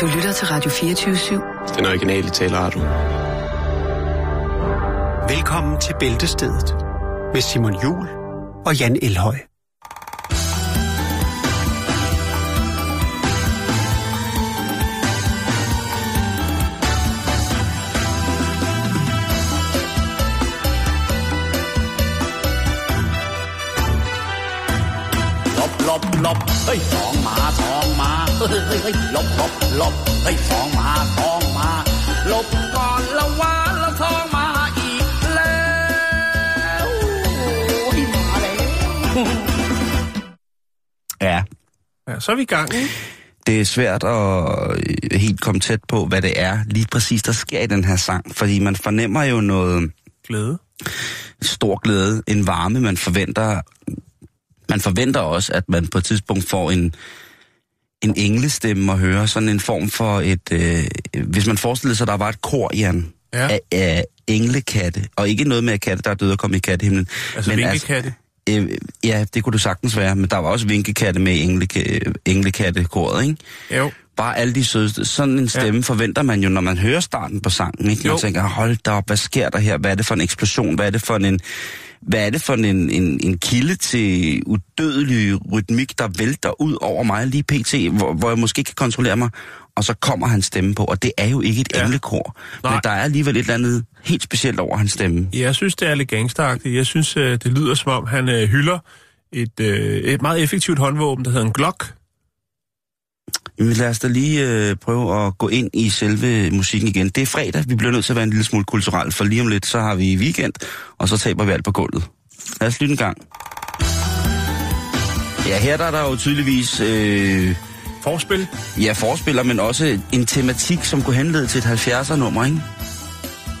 Du lytter til Radio 24-7. Den originale taleradio. Velkommen til Bæltestedet med Simon Jul og Jan Elhøj. Lop lop nop. Hey, har Elhøj. 落落落，嘿，放馬坐。เฮ้ยเฮ้ยเฮ้ยลบลบลบเฮ้ยสองหมาสองหมาลบก่อนละวาละทองมาอีกแล้วโอ้ยมาแล้ว Ja, Ja, så er vi i gang, ikke? det er svært at øh, helt komme tæt på, hvad det er lige præcis, der sker i den her sang. Fordi man fornemmer jo noget Glæde. stor glæde, en varme, man forventer. Man forventer også, at man på et tidspunkt får en, en englestemme at høre. Sådan en form for et... Øh, hvis man forestiller sig, at der var et kor, Jan, Ja. af, af englekatte. Og ikke noget med, at katte, der er døde og kommet i kattehimlen. Altså vinkekatte. Øh, ja, det kunne du sagtens være, men der var også vinkekatte med engleka- englekattekoret, ikke? Jo. Bare alle de sødeste. Sådan en stemme ja. forventer man jo, når man hører starten på sangen, ikke? Man Jo. tænker, hold da op, hvad sker der her? Hvad er det for en eksplosion? Hvad er det for en, hvad er det for en, en, en kilde til udødelig rytmik, der vælter ud over mig lige pt., hvor, hvor jeg måske ikke kan kontrollere mig? Og så kommer hans stemme på, og det er jo ikke et Ja. ja. englekor. Nej. Men der er alligevel et eller andet helt specielt over hans stemme. Jeg synes, det er lidt gangsteragtigt. Jeg synes, øh, det lyder som om, han øh, hylder et, øh, et meget effektivt håndvåben, der hedder en Glock. Jamen, lad os da lige øh, prøve at gå ind i selve musikken igen. Det er fredag, vi bliver nødt til at være en lille smule kulturel, for lige om lidt, så har vi weekend, og så taber vi alt på gulvet. Lad os lytte en gang. Ja, her der er der jo tydeligvis øh, Forspil. ja, forspiller, men også en tematik, som kunne henlede til et 70'er nummer, ikke?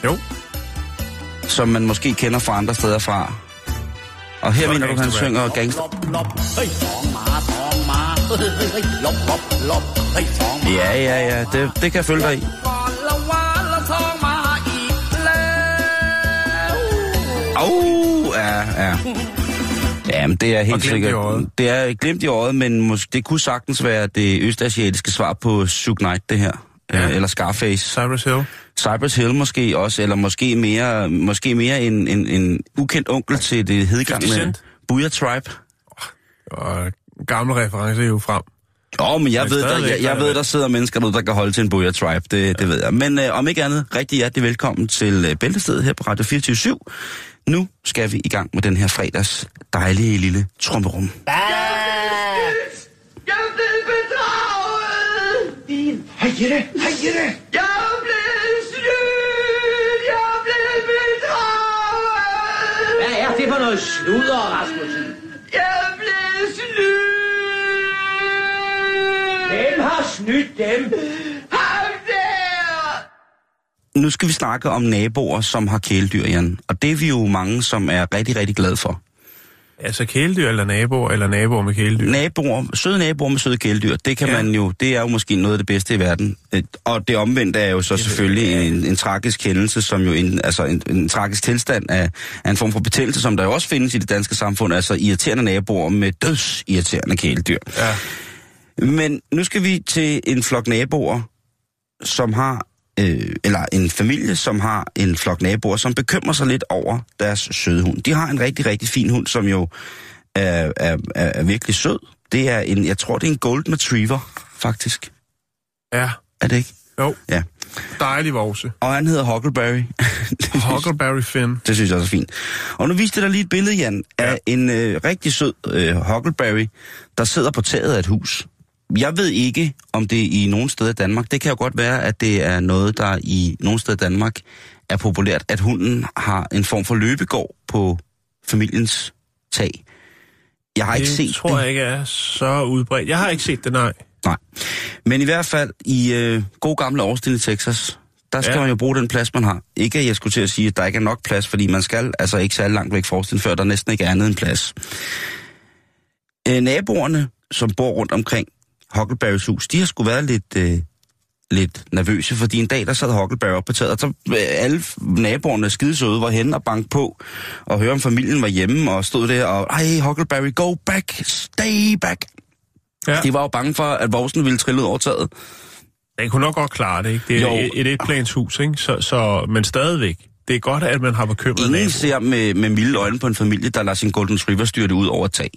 Jo. Som man måske kender fra andre steder fra. Og her Så er mener du, han synger gangster... Ja, ja, ja, det, det kan jeg følge dig i. Au, ja, ja. Jamen, det er helt sikkert. Det er glemt i øjet, men måske, det kunne sagtens være det østasiatiske svar på Suge Knight, det her. Øh, ja. Eller Scarface. Cypress Hill. Cypress Hill måske også, eller måske mere, måske mere en, en, en ukendt onkel til det hedegang med Buja Tribe. Og gamle referencer jo frem. Åh, oh, men jeg, Men ved, der, jeg, jeg ved, der sidder mennesker derude, der kan holde til en Booyah Tribe, det, ja. det ved jeg. Men øh, om ikke andet, rigtig hjertelig velkommen til øh, Bæltestedet her på Radio 24 Nu skal vi i gang med den her fredags dejlige lille trommerum. Jeg er blevet bedraget! Hej Jette, hej Jette. Jeg er blevet snydt! Jeg er blevet bedraget! Hvad er det for noget sludder, Rasmussen? Snydt dem? Ham der! Nu skal vi snakke om naboer, som har kæledyr, Jan. Og det er vi jo mange, som er rigtig, rigtig glade for. Altså kæledyr eller naboer, eller naboer med kæledyr. Naboer, søde naboer med søde kæledyr, det kan Ja. ja. man jo, det er jo måske noget af det bedste i verden. Øh, Og det omvendte er jo så selvfølgelig en, en tragisk hændelse, som jo en, altså en, en tragisk tilstand af, af en form for betændelse, som der jo også findes i det danske samfund, altså irriterende naboer med døds irriterende kæledyr. Ja. Men nu skal vi til en flok naboer, som har, øh, eller en familie, som har en flok naboer, som bekymrer sig lidt over deres søde hund. De har en rigtig, rigtig fin hund, som jo er, er, er, virkelig sød. Det er en, jeg tror, det er en golden retriever, faktisk. Ja. Er det ikke? Jo. Ja. Dejlig vorse. Og han hedder Huckleberry. Huckleberry Finn. Det synes jeg også er fint. Og nu viste jeg dig lige et billede, Jan, af en øh, rigtig sød øh, Huckleberry, der sidder på taget af et hus. Jeg ved ikke, om det er i nogen steder i Danmark. Det kan jo godt være, at det er noget, der i nogen steder i Danmark er populært, at hunden har en form for løbegård på familiens tag. Jeg har ikke Det set tror det. jeg ikke er så udbredt. Jeg har ikke set det, nej. Nej. Men i hvert fald i øh, god gamle Austin i Texas, der skal ja. man jo bruge den plads, man har. Ikke at jeg skulle til at sige, at der ikke er nok plads, fordi man skal altså ikke særlig langt væk fra Austin, før der næsten ikke er andet end plads. Øh, naboerne, som bor rundt omkring Huckleberrys hus, de har sgu været lidt, øh, lidt nervøse, fordi en dag, der sad Huckleberry op på taget, og så øh, alle naboerne skidesøde var henne og bank på, og høre om familien var hjemme, og stod der og, ej, Huckleberry, go back, stay back. Ja. De var jo bange for, at vorsen ville trille ud over taget. Den kunne nok godt klare det, ikke? Det er Jo. et, et etplanshus, ikke? Så, så, men stadigvæk. Det er godt, at man har bekymret Ingen naboer. ser med, med milde øjne på en familie, der lader sin Golden Retriever styrte ud over et tag.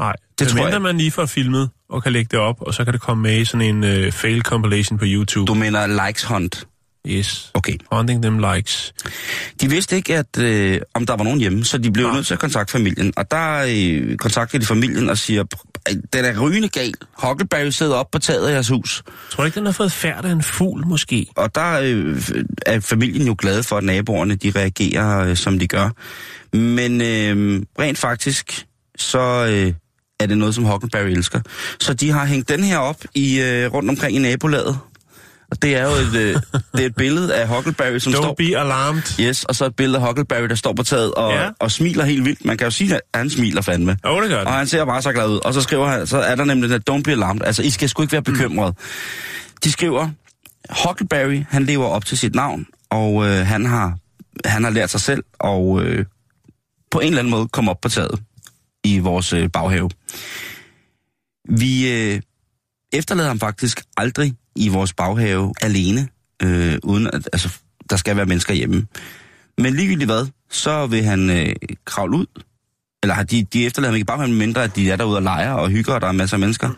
Nej, Det tror tror jeg. man lige får filmet og kan lægge det op, og så kan det komme med i sådan en uh, fail compilation på YouTube. Du mener likes hunt. Yes. Okay. Hunting them likes. De vidste ikke, at øh, om der var nogen hjemme, så de blev Nej. nødt til at kontakte familien. Og der øh, kontakter de familien og siger, "Pr- den er rygende gal. Huckleberry sidder op på taget af jeres hus. Tror du ikke, den har fået færd af en fugl, måske? Og der øh, er familien jo glade for, at naboerne de reagerer, øh, som de gør. Men øh, rent faktisk, så øh, er det noget, som Huckleberry elsker. Så de har hængt den her op i øh, rundt omkring i nabolaget. Og det er jo et, øh, det er et billede af Huckleberry, som Don't står... be alarmed. Yes, og så et billede af Huckleberry, der står på taget og, Ja. og smiler helt vildt. Man kan jo sige, at han smiler fandme. Jo, det gør Og det. han ser bare så glad ud. Og så skriver han, så er der nemlig den der, don't be alarmed. Altså, I skal sgu ikke være bekymret. De skriver, Huckleberry, han lever op til sit navn, og øh, han, har, han har lært sig selv, og øh, på en eller anden måde komme op på taget i vores øh, baghave. Vi øh, efterlader ham faktisk aldrig i vores baghave alene, øh, uden at, altså, der skal være mennesker hjemme. Men ligegyldigt hvad, så vil han øh, kravle ud, eller har de, de efterlader ham ikke bare mindre, at de er derude og leger og hygger, og der er masser af mennesker.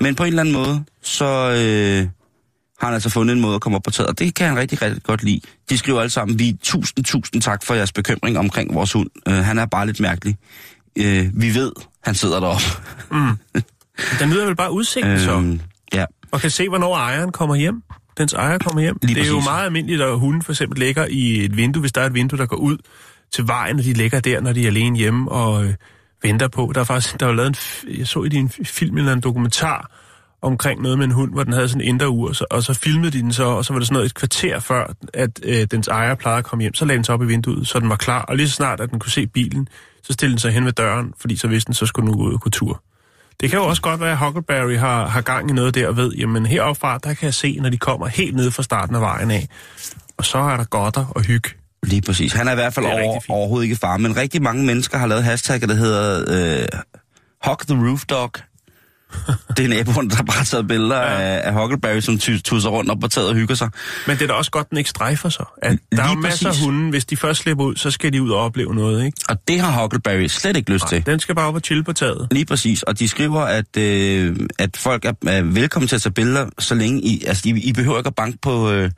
Men på en eller anden måde, så øh, har han altså fundet en måde at komme op på taget, og det kan han rigtig, rigtig godt lide. De skriver alle sammen, vi tusind, tusind tak for jeres bekymring omkring vores hund. Øh, han er bare lidt mærkelig. Øh, vi ved, han sidder deroppe. Den nyder vel bare udsigten så, Øhm, ja. og kan se, hvornår ejeren kommer hjem. Dens ejer kommer hjem. Lige det er jo præcis. meget almindeligt, at hunden for eksempel ligger i et vindue, hvis der er et vindue, der går ud til vejen, og de ligger der, når de er alene hjemme og øh, venter på. Der er faktisk, der er jo lavet en, jeg så i din film eller en dokumentar omkring noget med en hund, hvor den havde sådan en indre ur, så, og så filmede de den så, og så var det sådan noget et kvarter før, at øh, dens ejer plejede at komme hjem. Så lagde den sig op i vinduet, så den var klar, og lige så snart, at den kunne se bilen, så stillede den sig hen ved døren, fordi så vidste den, så skulle den gå ud og gå tur. Det kan jo også godt være, at Huckleberry har, har gang i noget der og ved, jamen heroppe fra, der kan jeg se, når de kommer helt ned fra starten af vejen af. Og så er der godter og hygge. Lige præcis. Han er i hvert fald er over, overhovedet ikke far, men rigtig mange mennesker har lavet hashtag, der hedder øh, Hug the Roof Dog. Det er naboen, der har bare taget billeder ja. af, af Huckleberry, som tusser rundt op på taget og hygger sig. Men det er da også godt, den ikke strejfer sig. At der er jo Lige masser af hunde, hvis de først slipper ud, så skal de ud og opleve noget, ikke? Og det har Huckleberry slet ikke lyst til. Den skal bare op og chille på taget. Lige præcis. Og de skriver, at, øh, at folk er, er velkommen til at tage billeder, så længe I... Altså, I, I behøver ikke at banke på, øh,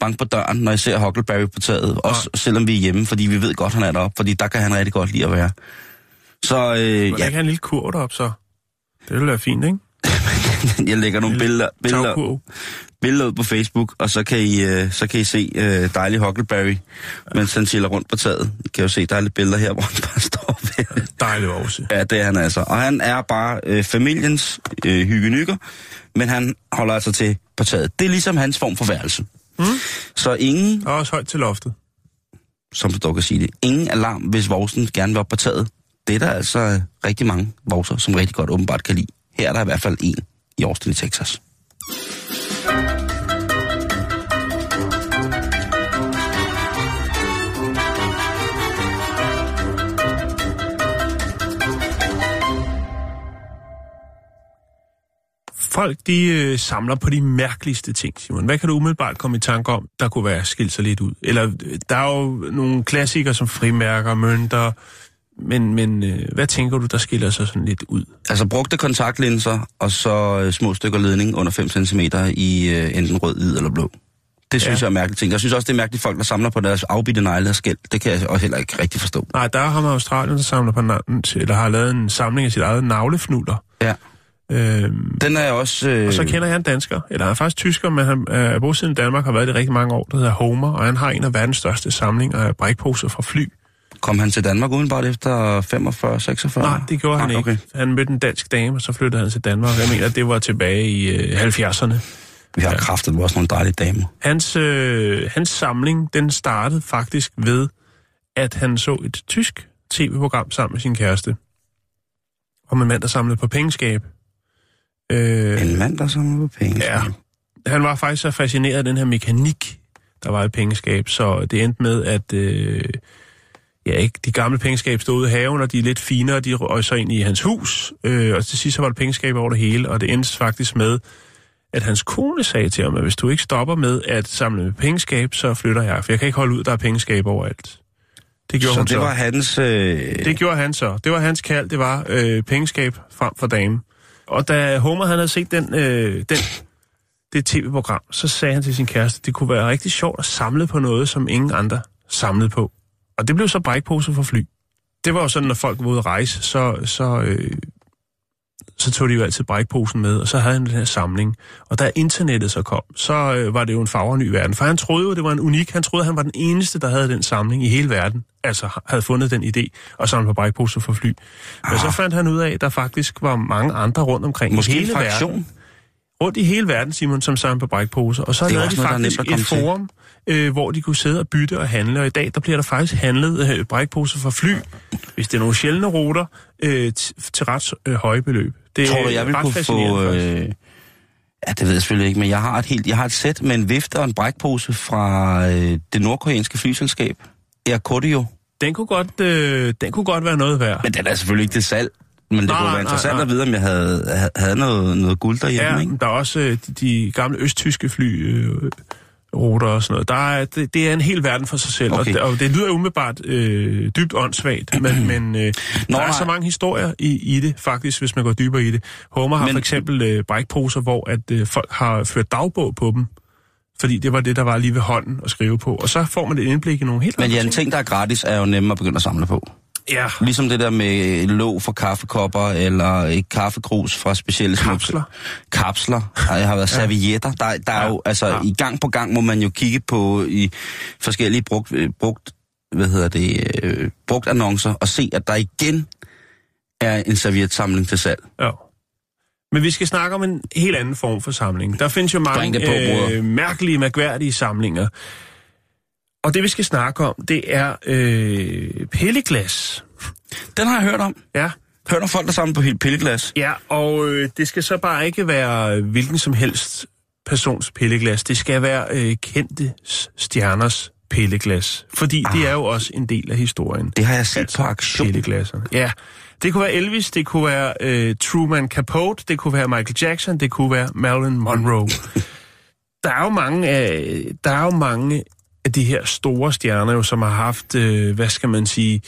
banke på døren, når I ser Huckleberry på taget. Også selvom vi er hjemme, fordi vi ved godt, han er deroppe. Fordi der kan han rigtig godt lide at være. Så øh, Ja. ja, kan en lille kurv derop, så. Det ville være fint, ikke? jeg lægger nogle billeder, billeder, billeder ud på Facebook, og så kan I, øh, så kan I se øh, dejlig Huckleberry, mens han chiller rundt på taget. I kan jo se, lidt billeder her, hvor han bare står ved. Dejligt også. Ja, det er han altså. Og han er bare øh, familiens øh, hyggenykker, men han holder altså til på taget. Det er ligesom hans form for værelse. Mm. Så ingen, Og også højt til loftet. som du dog kan sige det, ingen alarm, hvis vorsen gerne vil op på taget. Det er der altså øh, rigtig mange vokser, som rigtig godt åbenbart kan lide. Her er der i hvert fald en i Austin i Texas. Folk, de øh, samler på de mærkeligste ting, Simon. Hvad kan du umiddelbart komme i tanke om, der kunne være skilt sig lidt ud? Eller, øh, der er jo nogle klassikere som frimærker, mønter, men, men øh, hvad tænker du, der skiller sig sådan lidt ud? Altså brugte kontaktlinser, og så øh, små stykker ledning under 5 cm i øh, enten rød, hvid eller blå. Det synes Ja. jeg er mærkeligt ting. Jeg synes også, det er mærkeligt folk, der samler på deres afbitte negle og skæld. Det kan jeg også heller ikke rigtig forstå. Nej, der har man Australien, der samler på na- eller har lavet en samling af sit eget navlefnuller. Ja. Øhm, Den er også... Øh, og så kender jeg en dansker, eller han er faktisk tysker, men han er bosiddende i Danmark, har været det i rigtig mange år, der hedder Homer, og han har en af verdens største samlinger af brækposer fra fly. Kom han til Danmark udenbart efter 45-46? Nej, det gjorde han Nej, ikke. Okay. Han mødte en dansk dame, og så flyttede han til Danmark. Jeg mener, det var tilbage i øh, 70'erne. Vi har ja. kraftet også nogle dejlige damer. Hans, øh, hans samling, den startede faktisk ved, at han så et tysk tv-program sammen med sin kæreste. Om en mand, der samlede på pengeskab. Øh, En mand, der samler på penge. Ja. Han var faktisk så fascineret af den her mekanik, der var i pengeskab, så det endte med, at øh, ja, ikke, de gamle pengeskab stod ude i haven, og de er lidt finere, de røg så ind i hans hus, øh, og til sidst så var der pengeskab over det hele, og det endte faktisk med, at hans kone sagde til ham, at hvis du ikke stopper med at samle med pengeskab, så flytter jeg, for jeg kan ikke holde ud, der er pengeskab overalt. Det gjorde Så hun det var hans... Øh... det gjorde han så. Det var hans kald, det var øh, pengeskab frem for dame. Og da Homer han havde set den, øh, den, det tv-program, så sagde han til sin kæreste, det kunne være rigtig sjovt at samle på noget, som ingen andre samlede på. Og det blev så brækpose for fly. Det var jo sådan, når folk var ude at rejse, så, så, øh, så tog de jo altid brækposen med, og så havde han den her samling. Og da internettet så kom, så øh, var det jo en farver ny verden. For han troede jo, det var en unik. Han troede, han var den eneste, der havde den samling i hele verden. Altså havde fundet den idé og samle på brækposer for fly. Men så fandt han ud af, at der faktisk var mange andre rundt omkring Måske i hele fraktion? verden. Rundt i hele verden, Simon, som samlede på brækposer. Og så Det er lavede de faktisk et forum, øh, hvor de kunne sidde og bytte og handle. Og i dag, der bliver der faktisk handlet øh, brækposer for fly, hvis det er nogle sjældne ruter, øh, til ret øh, høje beløb. Det Tror du, jeg vil kunne få... Øh... Ja, det ved jeg selvfølgelig ikke, men jeg har et, helt, jeg har et sæt med en vifte og en brækpose fra øh, det nordkoreanske flyselskab. Air Kordio. Den kunne godt, øh, den kunne godt være noget værd. Men den er selvfølgelig ikke til salg. Men det Nej, kunne nej, være interessant nej, at vide, om jeg havde, havde- noget, noget guld derhjemme, Ja, ikke? der er også øh, de, de gamle østtyske fly... Øh, ruter og sådan noget. Der er, det, det er en hel verden for sig selv, Okay. og, det, og det lyder umiddelbart øh, dybt åndssvagt, men, men øh, Nå, der er nej. så mange historier i, i det, faktisk, hvis man går dybere i det. Homer har Men- for eksempel øh, brækposer, hvor at øh, folk har ført dagbog på dem, fordi det var det, der var lige ved hånden at skrive på. Og så får man et indblik i nogle helt Men ja, en ting, der er gratis, er jo nemmere at begynde at samle på. Ja, Ligesom det der med låg fra kaffekopper, eller et kaffekrus fra specielle Kapsler. Kapsler. Og jeg har været servietter. Der, der er Ja, jo, altså, ja. i gang på gang må man jo kigge på i forskellige brugt, øh, brugt hvad hedder det, øh, brugt annoncer, og se, at der igen er en servietsamling til salg. Ja. Men vi skal snakke om en helt anden form for samling. Der findes jo mange på, øh, mærkelige, mærkværdige samlinger. Og det vi skal snakke om, det er øh, pilleglas. Den har jeg hørt om. Ja, Hørt om folk, der samler på helt pilleglas. ja og øh, det skal så bare ikke være hvilken som helst persons pilleglas. Det skal være øh, kendte stjerners pilleglas. Fordi ah. det er jo også en del af historien. Det har jeg set på aktion. Pilleglasserne. Ja, det kunne være Elvis, det kunne være øh, Truman Capote, det kunne være Michael Jackson, det kunne være Marilyn Monroe. der er jo mange af, der er jo mange af de her store stjerner, jo, som har haft, øh, hvad skal man sige,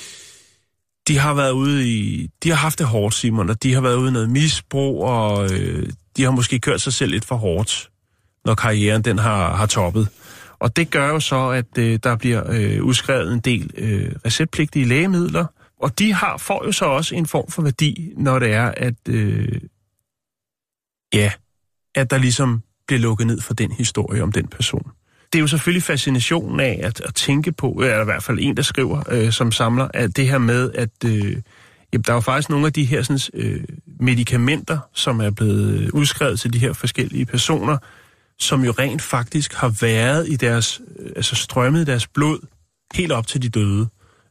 de har været ude i, de har haft det hårdt, Simon, og de har været ude i noget misbrug, og øh, de har måske kørt sig selv lidt for hårdt, når karrieren den har, har toppet. Og det gør jo så, at øh, der bliver øh, udskrevet en del øh, receptpligtige lægemidler, og de har får jo så også en form for værdi, når det er, at øh, ja, at der ligesom bliver lukket ned for den historie om den person. Det er jo selvfølgelig fascinationen af at, at tænke på, eller i hvert fald en, der skriver, øh, som samler, at det her med, at øh, jamen, der er jo faktisk nogle af de her sådan, øh, medicamenter, som er blevet udskrevet til de her forskellige personer, som jo rent faktisk har været i deres, øh, altså strømmet i deres blod, helt op til de døde.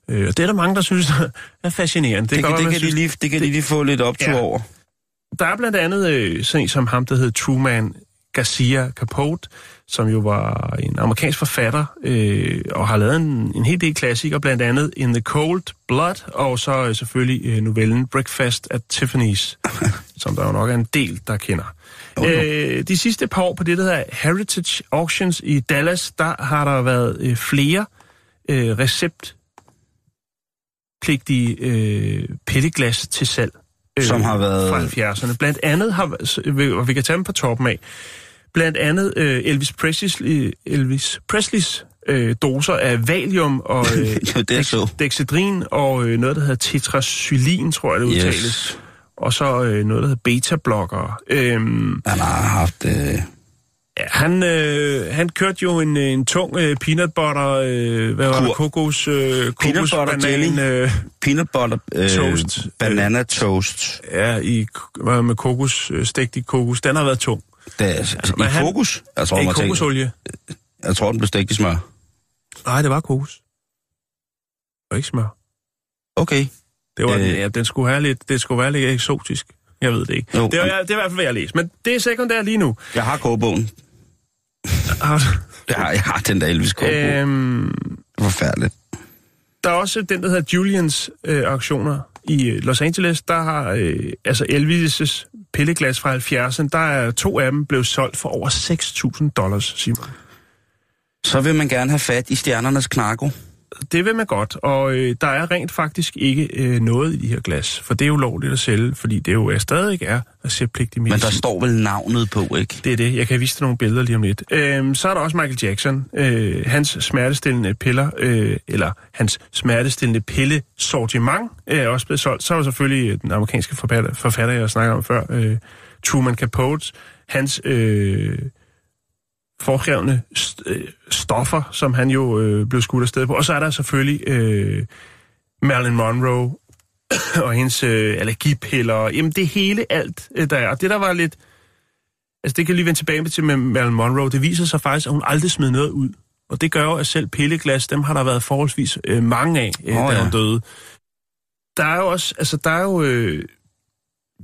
Øh, og det er der mange, der synes er fascinerende. Det, det, godt kan, være, det, kan, de synes- lige, det kan de lige få lidt optur Ja. over. der er blandt andet øh, sådan en som ham, der hed Truman Garcia Capote, som jo var en amerikansk forfatter, øh, og har lavet en, en hel del klassikere, blandt andet In the Cold Blood, og så øh, selvfølgelig øh, novellen Breakfast at Tiffany's, som der jo nok er en del, der kender. Øh, de sidste par år på det, der hedder Heritage Auctions i Dallas, der har der været øh, flere øh, receptpligtige øh, pilleglas til salg. Øh, Som har været- Fra 70'erne. Blandt andet har, og vi kan tage dem på toppen af, blandt andet øh, Elvis Presleys, øh, Elvis Presleys øh, doser af Valium og øh, Ja, det så. Dexedrin og øh, noget, der hedder tetracylin, tror jeg, det udtales. Yes. Og så øh, noget, der hedder beta-blokkere. Øhm, Han har haft... Øh... han, øh, han kørte jo en, en tung øh, peanut butter, øh, hvad var det, kokos, øh, kokos butter banan, jelly. øh, peanut butter øh, Toast. banana toast. ja, i, hvad med kokos, øh, stegt i kokos. Den har været tung. Det er, altså, I han- fokus? Jeg tror, I man tænker, kokosolie. jeg tror, den blev stegt i smør. Nej, det var kokos. Og ikke smør. Okay. Det var, Øh. øh, ja, den skulle have lidt, det skulle være lidt eksotisk. Jeg ved det ikke. Jo, det, var, det er i hvert fald, hvad jeg læste. Men det er sekundært lige nu. Jeg har kogebogen. Har du- Jeg har, jeg har den der Elvis. Øh... Øhm, Forfærdeligt. der er også den, der hedder Julians øh, auktioner i øh, Los Angeles. Der har øh, altså Elvis' pilleglas fra 70'erne, der er to af dem blevet solgt for over 6.000 dollars, Simon. Så vil man gerne have fat i stjernernes knarko. Det vil man godt, og øh, der er rent faktisk ikke øh, noget i de her glas, for det er jo lovligt at sælge, fordi det jo er stadig er receptpligtig medicin. Men der står vel navnet på, ikke? Det er det. Jeg kan vise dig nogle billeder lige om lidt. Øhm, så er der også Michael Jackson. Øh, hans smertestillende piller, øh, eller hans smertestillende pille sortiment, øh, er også blevet solgt. Så er der selvfølgelig den amerikanske forfatter, forfatter jeg snakker om før, øh, Truman Capote. Hans øh, foregrevne st- øh, stoffer, som han jo øh, blev skudt afsted på. Og så er der selvfølgelig øh, Marilyn Monroe og hendes øh, allergipiller. Jamen det hele alt, øh, der er. Og det der var lidt... Altså det kan lige vende tilbage til med Marilyn Monroe. Det viser sig faktisk, at hun aldrig smed noget ud. Og det gør jo, at selv pilleglas, dem har der været forholdsvis øh, mange af, øh, oh, da ja. hun døde. Der er jo også... Altså der er jo... Øh,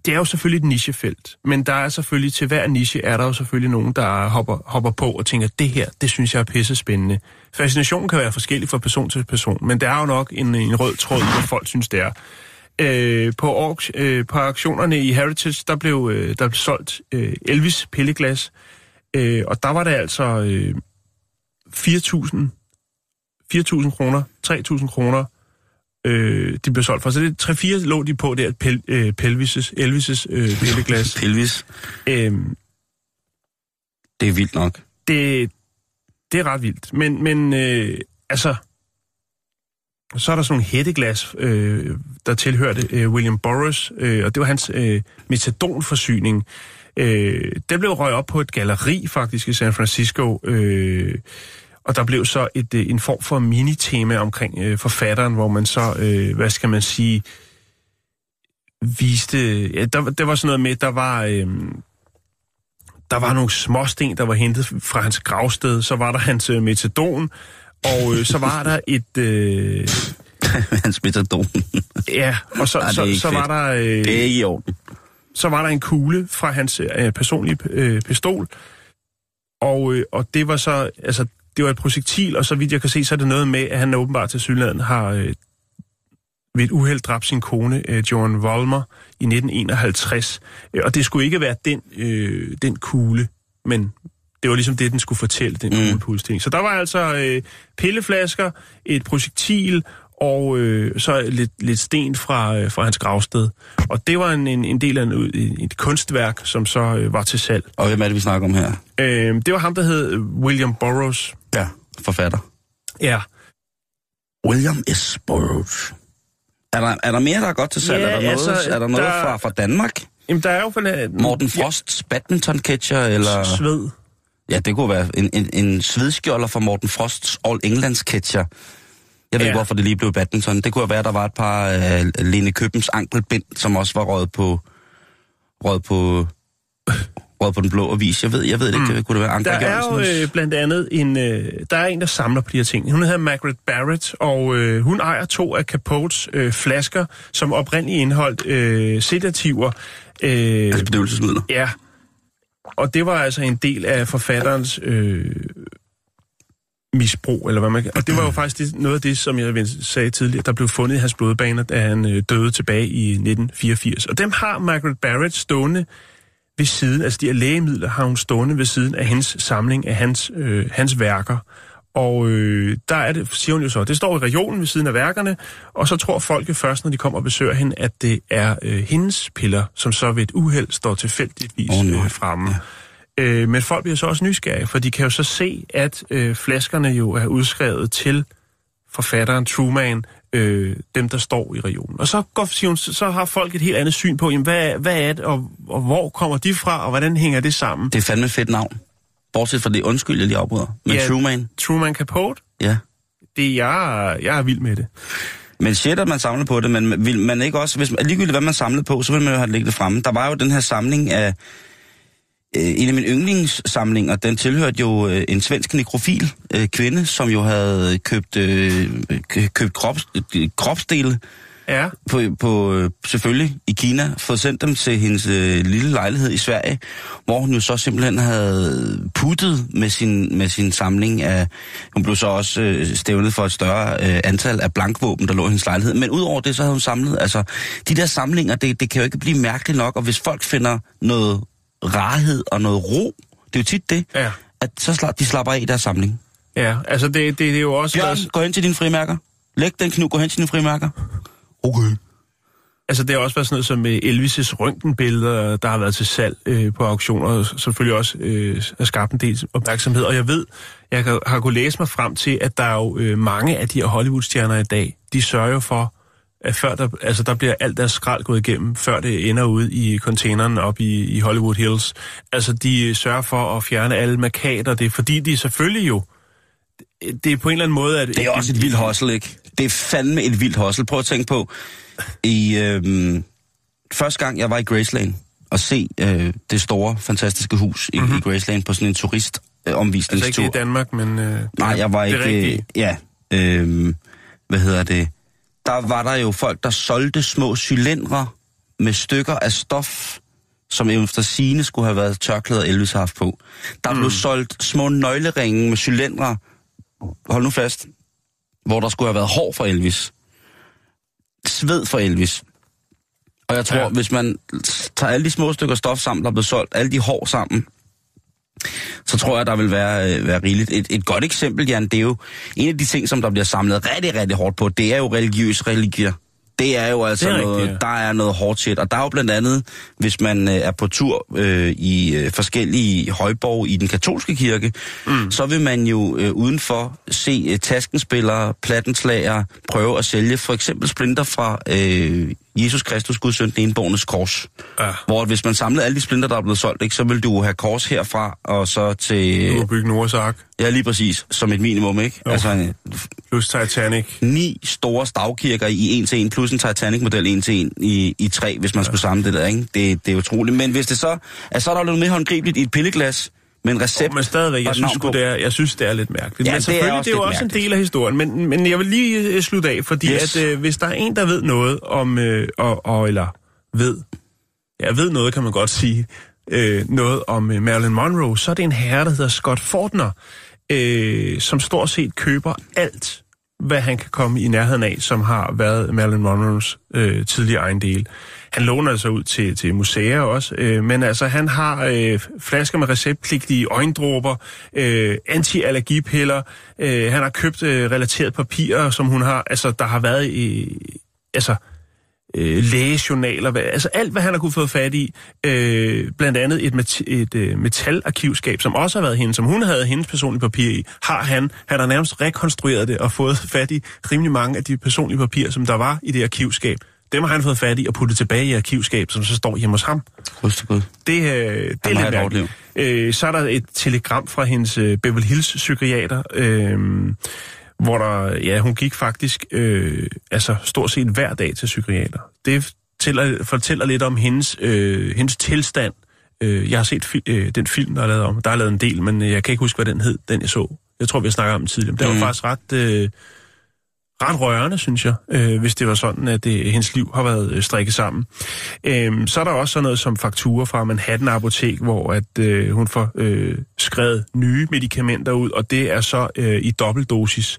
det er jo selvfølgelig et nichefelt, men der er selvfølgelig, til hver niche er der jo selvfølgelig nogen, der hopper, hopper på og tænker, det her, det synes jeg er pisse spændende. Fascinationen kan være forskellig fra person til person, men der er jo nok en, en rød tråd, hvor folk synes, det er. Øh, på, auk, øh, på auktionerne i Heritage, der blev øh, der blev solgt øh, Elvis pilleglas, øh, og der var det altså øh, 4.000 4.000 kroner, 3.000 kroner, øh, de blev solgt for. Så det er 3-4 lå de på der, pel, øh, Pelvises, Elvis' øh, pilleglas. Pelvis. øhm, Det er vildt nok. det, det er ret vildt. Men, men øh, altså, så er der sådan nogle hætteglas, øh, der tilhørte øh, William Burroughs, øh, og det var hans øh, metadonforsyning. Øh, den blev røget op på et galleri faktisk i San Francisco, øh, og der blev så et, øh, en form for minitema omkring øh, forfatteren, hvor man så, øh, hvad skal man sige, viste... Ja, der, der var sådan noget med, der var... Øh, der var nogle småsten, der var hentet fra hans gravsted. Så var der hans øh, metadon, og øh, så var der et... Øh, Hans metadon. ja, og så, Ej, det er så, så var der... Øh, Det er ikke i orden. så var der en kugle fra hans øh, personlige øh, pistol, og, øh, og det var så, altså, det var et projektil, og så vidt jeg kan se, så er det noget med, at han åbenbart til synligheden har øh, ved et uheld dræbt sin kone, øh, Joan Vollmer, i 1951. Øh, Og det skulle ikke være den, øh, den kugle, men det var ligesom det, den skulle fortælle, den Mm. kuglepulsting. Så der var altså øh, pilleflasker, et projektil, og øh, så lidt, lidt sten fra, øh, fra hans gravsted. Og det var en, en, en del af en, et, et kunstværk, som så øh, var til salg. Og hvem er det, vi snakker om her? Øh, det var ham, der hed William Burroughs. Ja, forfatter. Ja. William S. Burroughs. Er der, er der mere, der er godt til salg? Ja, er der noget, altså, er der noget der- fra, fra Danmark? Jamen, der er jo for... Morten Frosts badminton-catcher, eller... Sved. Ja, det kunne være en, en, en svedskjolder fra Morten Frosts All Englands catcher. Jeg ved Ja. ikke, hvorfor det lige blev badminton. Det kunne være, at der var et par uh, Lene Købens ankelbind, som også var røget på, røget på, røget på den blå avis. Jeg ved, jeg ved det ikke. Kunne det være Anker Der er jo øh, blandt andet en, øh, der er en, der samler på de her ting. Hun hedder Margaret Barrett, og øh, hun ejer to af Capotes øh, flasker, som oprindeligt indeholdt øh, sedativer. Øh, Altså bedøvelsesmidler. ja, og det var altså en del af forfatterens øh, misbrug, eller hvad man kan. Og det var jo faktisk det, noget af det, som jeg sagde tidligere, der blev fundet i hans blodbaner, da han øh, døde tilbage i 1984. Og dem har Margaret Barrett stående ved siden, altså de her lægemidler har hun stående ved siden af hendes samling af hans, øh, hans værker. Og øh, der er det, siger hun jo så, det står i regionen ved siden af værkerne, og så tror folk først, når de kommer og besøger hende, at det er øh, hendes piller, som så ved et uheld står tilfældigvis nej. øh, fremme. Ja. Øh, men folk bliver så også nysgerrige, for de kan jo så se, at øh, flaskerne jo er udskrevet til forfatteren Truman, øh, dem der står i regionen. Og så, går, siger hun, så har folk et helt andet syn på, jamen, hvad, hvad er det, og, og hvor kommer de fra, og hvordan hænger det sammen? Det er fandme fedt navn. Bortset fra det undskyld, jeg lige afbryder. Men Ja. Truman, Truman Capote, ja. det er jeg, jeg er vild med det. Men shit, at man samler på det, men vil man ikke også, hvis man, ligegyldigt hvad man samlede på, så vil man jo have det liggende fremme. Der var jo den her samling af, en af mine yndlingssamlinger, den tilhørte jo øh, en svensk nekrofil øh, kvinde, som jo havde købt, øh, kø- købt krops, øh, kropsdele Ja. på, på øh, selvfølgelig i Kina, fået sendt dem til hendes øh, lille lejlighed i Sverige, hvor hun jo så simpelthen havde puttet med sin, med sin samling af... Hun blev så også øh, stævnet for et større øh, antal af blankvåben, der lå i hendes lejlighed. Men udover det, så havde hun samlet... Altså, de der samlinger, det, det kan jo ikke blive mærkeligt nok, og hvis folk finder noget rarhed og noget ro, det er jo tit det, Ja. at så slap, de slapper af i deres samling. Ja, altså det, det, det er jo også... Bjørn, gå hen til dine frimærker. Læg den kniv, gå hen til dine frimærker. Okay. Altså, det har også været sådan noget som øh, Elvis' røntgenbilleder, der har været til salg øh, på auktioner, og selvfølgelig også øh, har skabt en del opmærksomhed. Og jeg ved, jeg har, har kunnet læse mig frem til, at der er jo øh, mange af de her Hollywood-stjerner i dag, de sørger jo for, at før der, altså der bliver alt deres skrald gået igennem, før det ender ud i containeren op i, i Hollywood Hills. Altså, de sørger for at fjerne alle markader. Det er fordi, de selvfølgelig jo... Det er på en eller anden måde... At, Det er også et vildt hustle, ikke? Det er fandme et vildt hustle. Prøv at tænke på, i øhm, første gang jeg var i Graceland og se øh, det store, fantastiske hus i, mm-hmm. i Graceland på sådan en turist øh, Altså ikke i Danmark, men... Øh, Nej, jeg var ikke... rigtige. ja, øh, hvad hedder det? Der var der jo folk, der solgte små cylindre med stykker af stof, som efter sine skulle have været tørklæder Elvis har haft på. Der mm. blev solgt små nøgleringe med cylindre, hold nu fast, hvor der skulle have været hår for Elvis. Sved for Elvis. Og jeg tror, Ja. hvis man tager alle de små stykker stof sammen, der er blevet solgt, alle de hår sammen, så tror jeg, der vil være, øh, være rigeligt. Et, et godt eksempel, Jan, det er jo en af de ting, som der bliver samlet rigtig, rigtig hårdt på, det er jo religiøs religier. Det er jo altså Det er noget, rigtigt, ja. der er noget hårdt shit. Og der er jo blandt andet, hvis man øh, er på tur øh, i øh, forskellige højborg i den katolske kirke, mm. så vil man jo øh, udenfor se øh, taskenspillere, plattenslager prøve at sælge for eksempel splinter fra øh, Jesus Kristus, Guds søn, den enbornes kors. Ja. Hvor hvis man samlede alle de splinter, der er blevet solgt, ikke, så vil du have kors herfra, og så til... Du har bygget Noahs Ark, Ja, lige præcis. Som et minimum, ikke? Jo. Altså plus Titanic. ni store stavkirker i en til en, plus en Titanic-model en til en i, i tre, hvis man ja. skulle samle det der, ikke? Det, det er utroligt. Men hvis det så... Altså, så er der lidt mere håndgribeligt i et pilleglas med en recept. Men stadigvæk, jeg synes, sgu, det er, jeg synes, det er lidt mærkeligt. Ja, men det er selvfølgelig, også det er jo også en del af historien. Men, men jeg vil lige øh, slutte af, fordi yes. at, øh, hvis der er en, der ved noget om, øh, og, og, eller ved, ja, ved noget, kan man godt sige, øh, noget om øh, Marilyn Monroe, så er det en herre, der hedder Scott Fortner, øh, som stort set køber alt, hvad han kan komme i nærheden af, som har været Marilyn Monroes øh, tidligere ejendel. Han låner altså ud til, til museer også, øh, men altså han har øh, flasker med receptpligtige øjendråber, øh, antiallergipiller, øh, han har købt øh, relateret papirer, som hun har, altså der har været i, altså øh, lægejournaler, hvad, altså alt, hvad han har kunne få fat i. Øh, blandt andet et, met- et øh, metalarkivskab, som også har været hende, som hun havde hendes personlige papir i, har han, han har nærmest rekonstrueret det og fået fat i rimelig mange af de personlige papirer, som der var i det arkivskab. Dem har han fået fat i og puttet tilbage i arkivskab, som så står hjemme hos ham. Husk det øh, det er lidt mærkeligt. Øh, så er der et telegram fra hendes øh, Beverly Hills psykiater, øh, hvor der, ja, hun gik faktisk øh, altså stort set hver dag til psykiater. Det fortæller, fortæller lidt om hendes, øh, hendes tilstand. Øh, jeg har set fi- øh, den film, der er lavet om. Der er lavet en del, men jeg kan ikke huske, hvad den hed, den jeg så. Jeg tror, vi har snakket om den tidligere. Men den Mm. var faktisk ret... Øh, ret rørende, synes jeg, øh, hvis det var sådan, at det, hendes liv har været øh, strikket sammen. Øhm, så er der også sådan noget som fakturer fra Manhattan Apotek, hvor at øh, hun får øh, skrevet nye medicamenter ud, og det er så øh, i dobbeltdosis.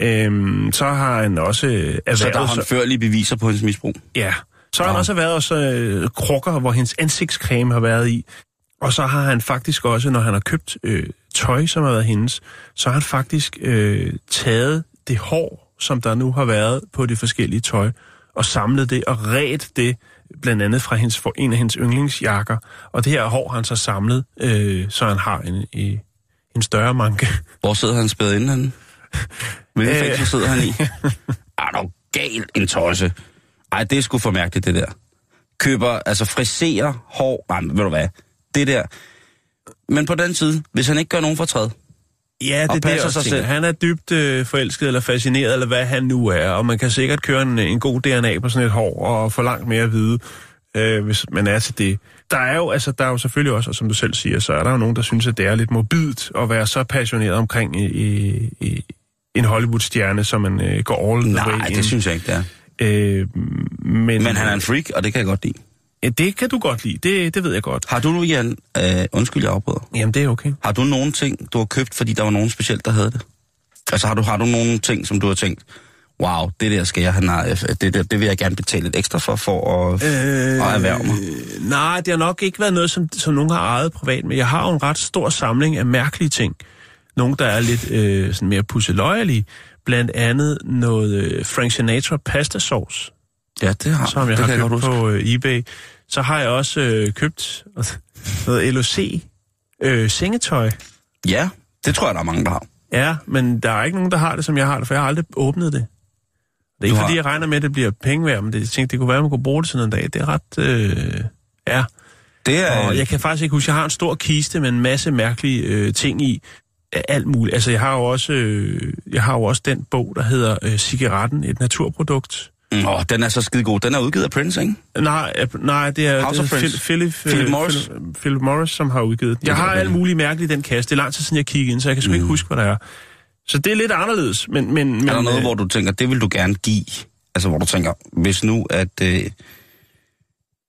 Øhm, så har han også øh, Så der er håndførlige beviser på hendes misbrug. Ja. Så har han også været også øh, krukker, hvor hendes ansigtscreme har været i. Og så har han faktisk også, når han har købt øh, tøj, som har været hendes, så har han faktisk øh, taget det hår, som der nu har været på de forskellige tøj, og samlet det og ret det, blandt andet fra hendes, for en af hendes yndlingsjakker. Og det her hår har han så samlet, øh, så han har en, en, en større manke. Hvor sidder han spædet inden han? Hvilken Øh. fængsel sidder han i? Er du gal en tosse? Ej, det er sgu for mærkeligt, det der. Køber, altså friserer hår. Nej, men ved du hvad? Det der. Men på den side, hvis han ikke gør nogen fortræd, Ja, Og det er det, sig selv. Han er dybt øh, forelsket eller fascineret, eller hvad han nu er, og man kan sikkert køre en, en god DNA på sådan et hår og få langt mere at vide, øh, hvis man er til det. Der er jo altså, der er jo selvfølgelig også, og som du selv siger, så er der jo nogen, der synes, at det er lidt morbidt at være så passioneret omkring i, i, i en Hollywood-stjerne, som man øh, går all the way nej, in. det synes jeg ikke, det er. Øh, men, Men han er en freak, og det kan jeg godt lide. Ja, det kan du godt lide. Det, det ved jeg godt. Har du nu, Jan, øh, undskyld, jeg afbryder. Jamen, det er okay. Har du nogen ting, du har købt, fordi der var nogen specielt, der havde det? Altså har du, har du nogle ting, som du har tænkt, wow, det der skal jeg have, nej, det, der, det vil jeg gerne betale lidt ekstra for, for at, øh, at erhverve mig? Nej, det har nok ikke været noget, som, som nogen har ejet privat, men jeg har jo en ret stor samling af mærkelige ting. Nogle, der er lidt øh, sådan mere pusseløjelige. Blandt andet noget øh, Frank Sinatra pasta sauce, Ja, det har som jeg det har kan købt huske. på øh, eBay. Så har jeg også øh, købt noget LOC øh, sengetøj. Ja, det tror jeg, der er mange, der har. Ja, men der er ikke nogen, der har det, som jeg har det, for jeg har aldrig åbnet det. Det er ikke Du har- fordi, jeg regner med, at det bliver penge værd, men det, jeg tænkte, det kunne være, at man kunne bruge det sådan en dag. Det er ret... Øh, ja, Det er, og jeg kan faktisk ikke huske, jeg har en stor kiste med en masse mærkelige øh, ting i. Alt muligt. Altså, jeg har jo også, øh, jeg har jo også den bog, der hedder øh, Cigaretten, et naturprodukt. Mm, åh, den er så skide god. Den er udgivet af Prince, ikke? Nej, øh, nej det er, House det er. Phil, Philip, Philip øh, Morris. Philip, Philip Morris, som har udgivet den. Jeg har alt muligt mærkeligt i den kasse. Det er lang tid siden, jeg kiggede ind, så jeg kan sgu mm. ikke huske, hvad der er. Så det er lidt anderledes, men... men, men Er der noget, øh, hvor du tænker, det vil du gerne give? Altså, hvor du tænker, hvis nu, at, øh,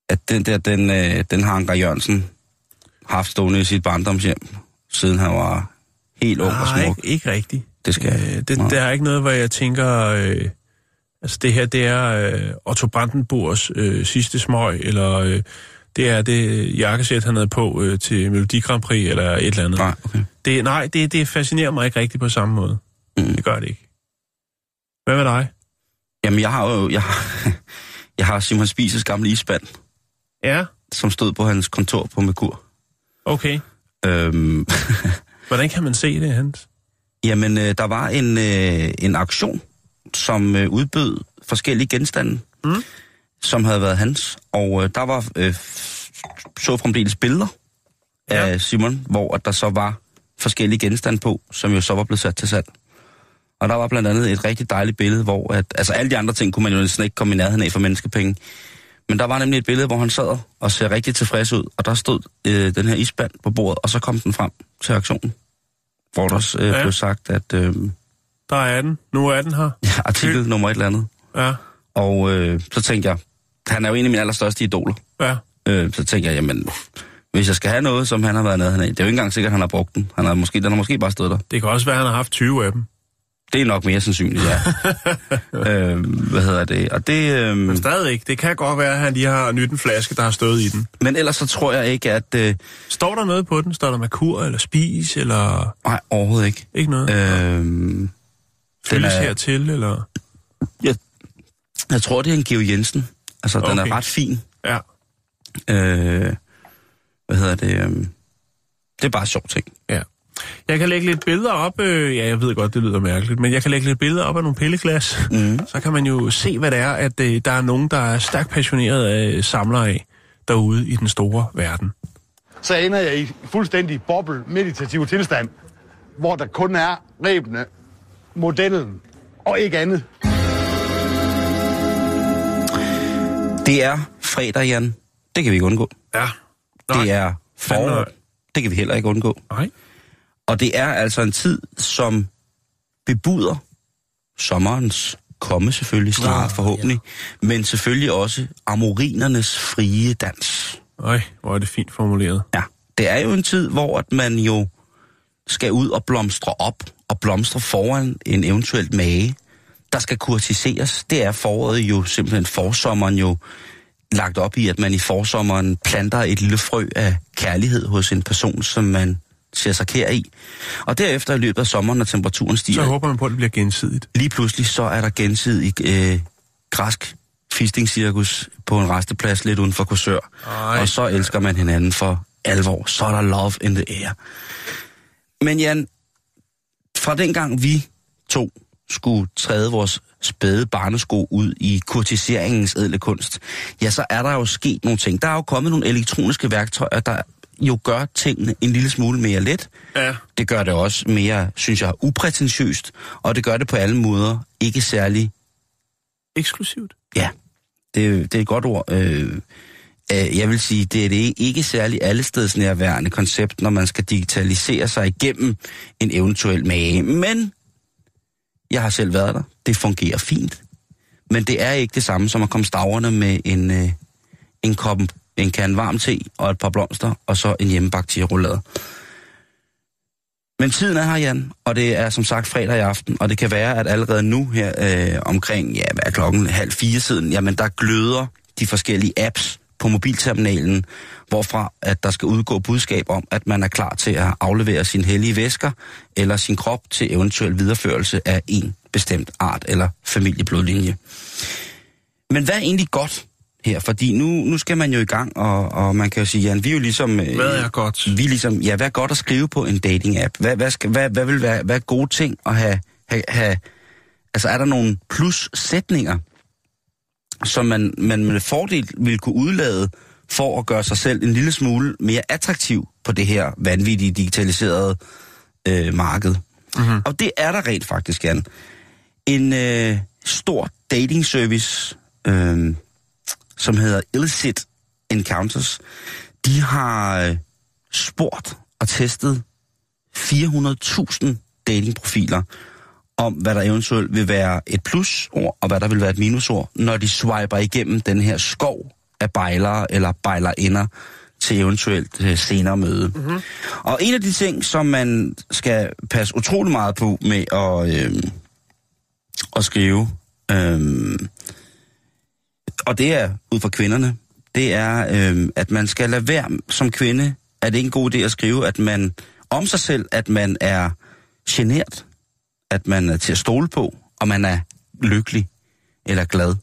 at den der, den, øh, den har Anker Jørgensen haft stående i sit barndomshjem, siden han var helt ung og Nej, smuk. ikke, ikke rigtigt. Det skal. Øh, det, Nej. der er ikke noget, hvor jeg tænker... Øh, altså det her, det er øh, Otto Brandenburgs øh, sidste smøg, eller øh, det er det jakkesæt, han havde på øh, til Melodi Grand Prix, eller et eller andet. Nej, okay. Det, nej, det, det fascinerer mig ikke rigtigt på samme måde. Mm. Det gør det ikke. Hvad med dig? Jamen, jeg har jo, jeg har, jeg har Simon Spises gamle isband, Ja, som stod på hans kontor på Merkur. okay. Øhm, Hvordan kan man se det, Hans? jamen, øh, der var en, øh, en aktion, som øh, udbød forskellige genstande, Mm. som havde været hans. Og øh, der var øh, så fremdeles billeder Ja. af Simon, hvor at der så var forskellige genstande på, som jo så var blevet sat til salg. Og der var blandt andet et rigtig dejligt billede, hvor at, altså alle de andre ting kunne man jo næsten ikke komme i nærheden af for menneskepenge. Men der var nemlig et billede, hvor han sad og ser rigtig tilfreds ud, og der stod øh, den her isband på bordet, og så kom den frem til aktionen. Hvor der også øh, Ja. ja. blev sagt, at øh, Der er den. Nu er den her. ja, artikel nummer et eller andet. Ja, Og øh, så tænkte jeg, han er jo en af mine allerstørste idoler. ja. Øh, så tænkte jeg, jamen, hvis jeg skal have noget, som han har været nede af, det er jo ikke engang sikkert, at han har brugt den. Han har måske, den har måske bare stået der. Det kan også være, at han har haft 20 af dem. Det er nok mere sandsynligt, ja. øh, hvad hedder det? Og det øh, Men stadig Det kan godt være, at han lige har nyt en flaske, der har stået i den. men ellers så tror jeg ikke, at... Øh, Står der noget på den? Står der Merkur, eller spis, eller nej, overhovedet ikke. ikke noget? Øh, Fyldes er- hertil, eller... jeg, jeg tror, det er en Geo Jensen. Altså, okay. den er ret fin. Ja. Øh, hvad hedder det? Øh, det er bare sjov ting. ja. Jeg kan lægge lidt billeder op. Øh, ja, jeg ved godt, det lyder mærkeligt, men jeg kan lægge lidt billeder op af nogle pilleglas. Mm. Så kan man jo se, hvad det er, at øh, der er nogen, der er stærkt passioneret af samlere af derude i den store verden. så ender jeg i fuldstændig boble meditativ tilstand, hvor der kun er rebene, modellen og ikke andet. Det er fredag, Jan. Det kan vi ikke undgå. Ja. Det er forår. Nej. Det kan vi heller ikke undgå. Nej. Og det er altså en tid, som bebuder sommerens komme selvfølgelig snart Nå, forhåbentlig, men selvfølgelig også amorinernes frie dans. Øj, hvor er det fint formuleret. Ja, det er jo en tid, hvor at man jo skal ud og blomstre op og blomstre foran en eventuelt mage, der skal kurtiseres. Det er foråret jo simpelthen forsommeren jo lagt op i, at man i forsommeren planter et lille frø af kærlighed hos en person, som man ser sig kær i. Og derefter i løbet af sommeren, når temperaturen Så stiger, håber man på, at det bliver gensidigt. lige pludselig så er der gensidig øh, græsk fistingcirkus på en resteplads lidt uden for Korsør. Ej. Og så elsker man hinanden for alvor. Så er der love in the air. Men Jan, fra dengang vi to skulle træde vores spæde barnesko ud i kurtiseringens edle kunst, ja, så er der jo sket nogle ting. Der er jo kommet nogle elektroniske værktøjer, der jo gør tingene en lille smule mere let. Ja. Det gør det også mere, synes jeg, uprætentiøst, og det gør det på alle måder ikke særlig, Eksklusivt. ja, det, det er et godt ord. Øh, øh, jeg vil sige, det er det ikke særlig allestedsnærværende koncept, når man skal digitalisere sig igennem en eventuel mage. Men jeg har selv været der. Det fungerer fint. Men det er ikke det samme som at komme staverne med en, øh, en, kop, en kan varm te og et par blomster, og så en hjemmebagt roulade. Men tiden er her, Jan, og det er som sagt fredag i aften, og det kan være, at allerede nu her øh, omkring, ja, hvad er klokken, halv fire siden, jamen der gløder de forskellige apps på mobilterminalen, hvorfra at der skal udgå budskab om, at man er klar til at aflevere sin hellige væsker eller sin krop til eventuel videreførelse af en bestemt art eller familieblodlinje. Men hvad er egentlig godt her? Fordi nu, nu skal man jo i gang, og, og man kan jo sige, Jan, vi er jo ligesom... øh, Hvad er godt? Vi er ligesom, ja, hvad er godt at skrive på en dating-app? Hvad, hvad, skal, hvad, hvad vil være hvad er gode ting at have, have, have... Altså, er der nogle plus-sætninger, som man, man med fordel vil kunne udlade for at gøre sig selv en lille smule mere attraktiv på det her vanvittige digitaliserede øh, marked? Mm-hmm. Og det er der rent faktisk, Jan. En øh, stor dating service, øh, som hedder Illicit Encounters, de har øh, spurgt og testet 400.000 datingprofiler om, hvad der eventuelt vil være et plusord, og hvad der vil være et minusord, når de swiper igennem den her skov af bejlere eller bejlerinder til eventuelt øh, senere møde. Mm-hmm. Og en af de ting, som man skal passe utrolig meget på med at, øh, at skrive, øh, og det er ud fra kvinderne, det er, øh, at man skal lade være som kvinde, er det ikke en god idé at skrive, at man om sig selv, at man er genert, at man er til at stole på, og man er lykkelig eller glad.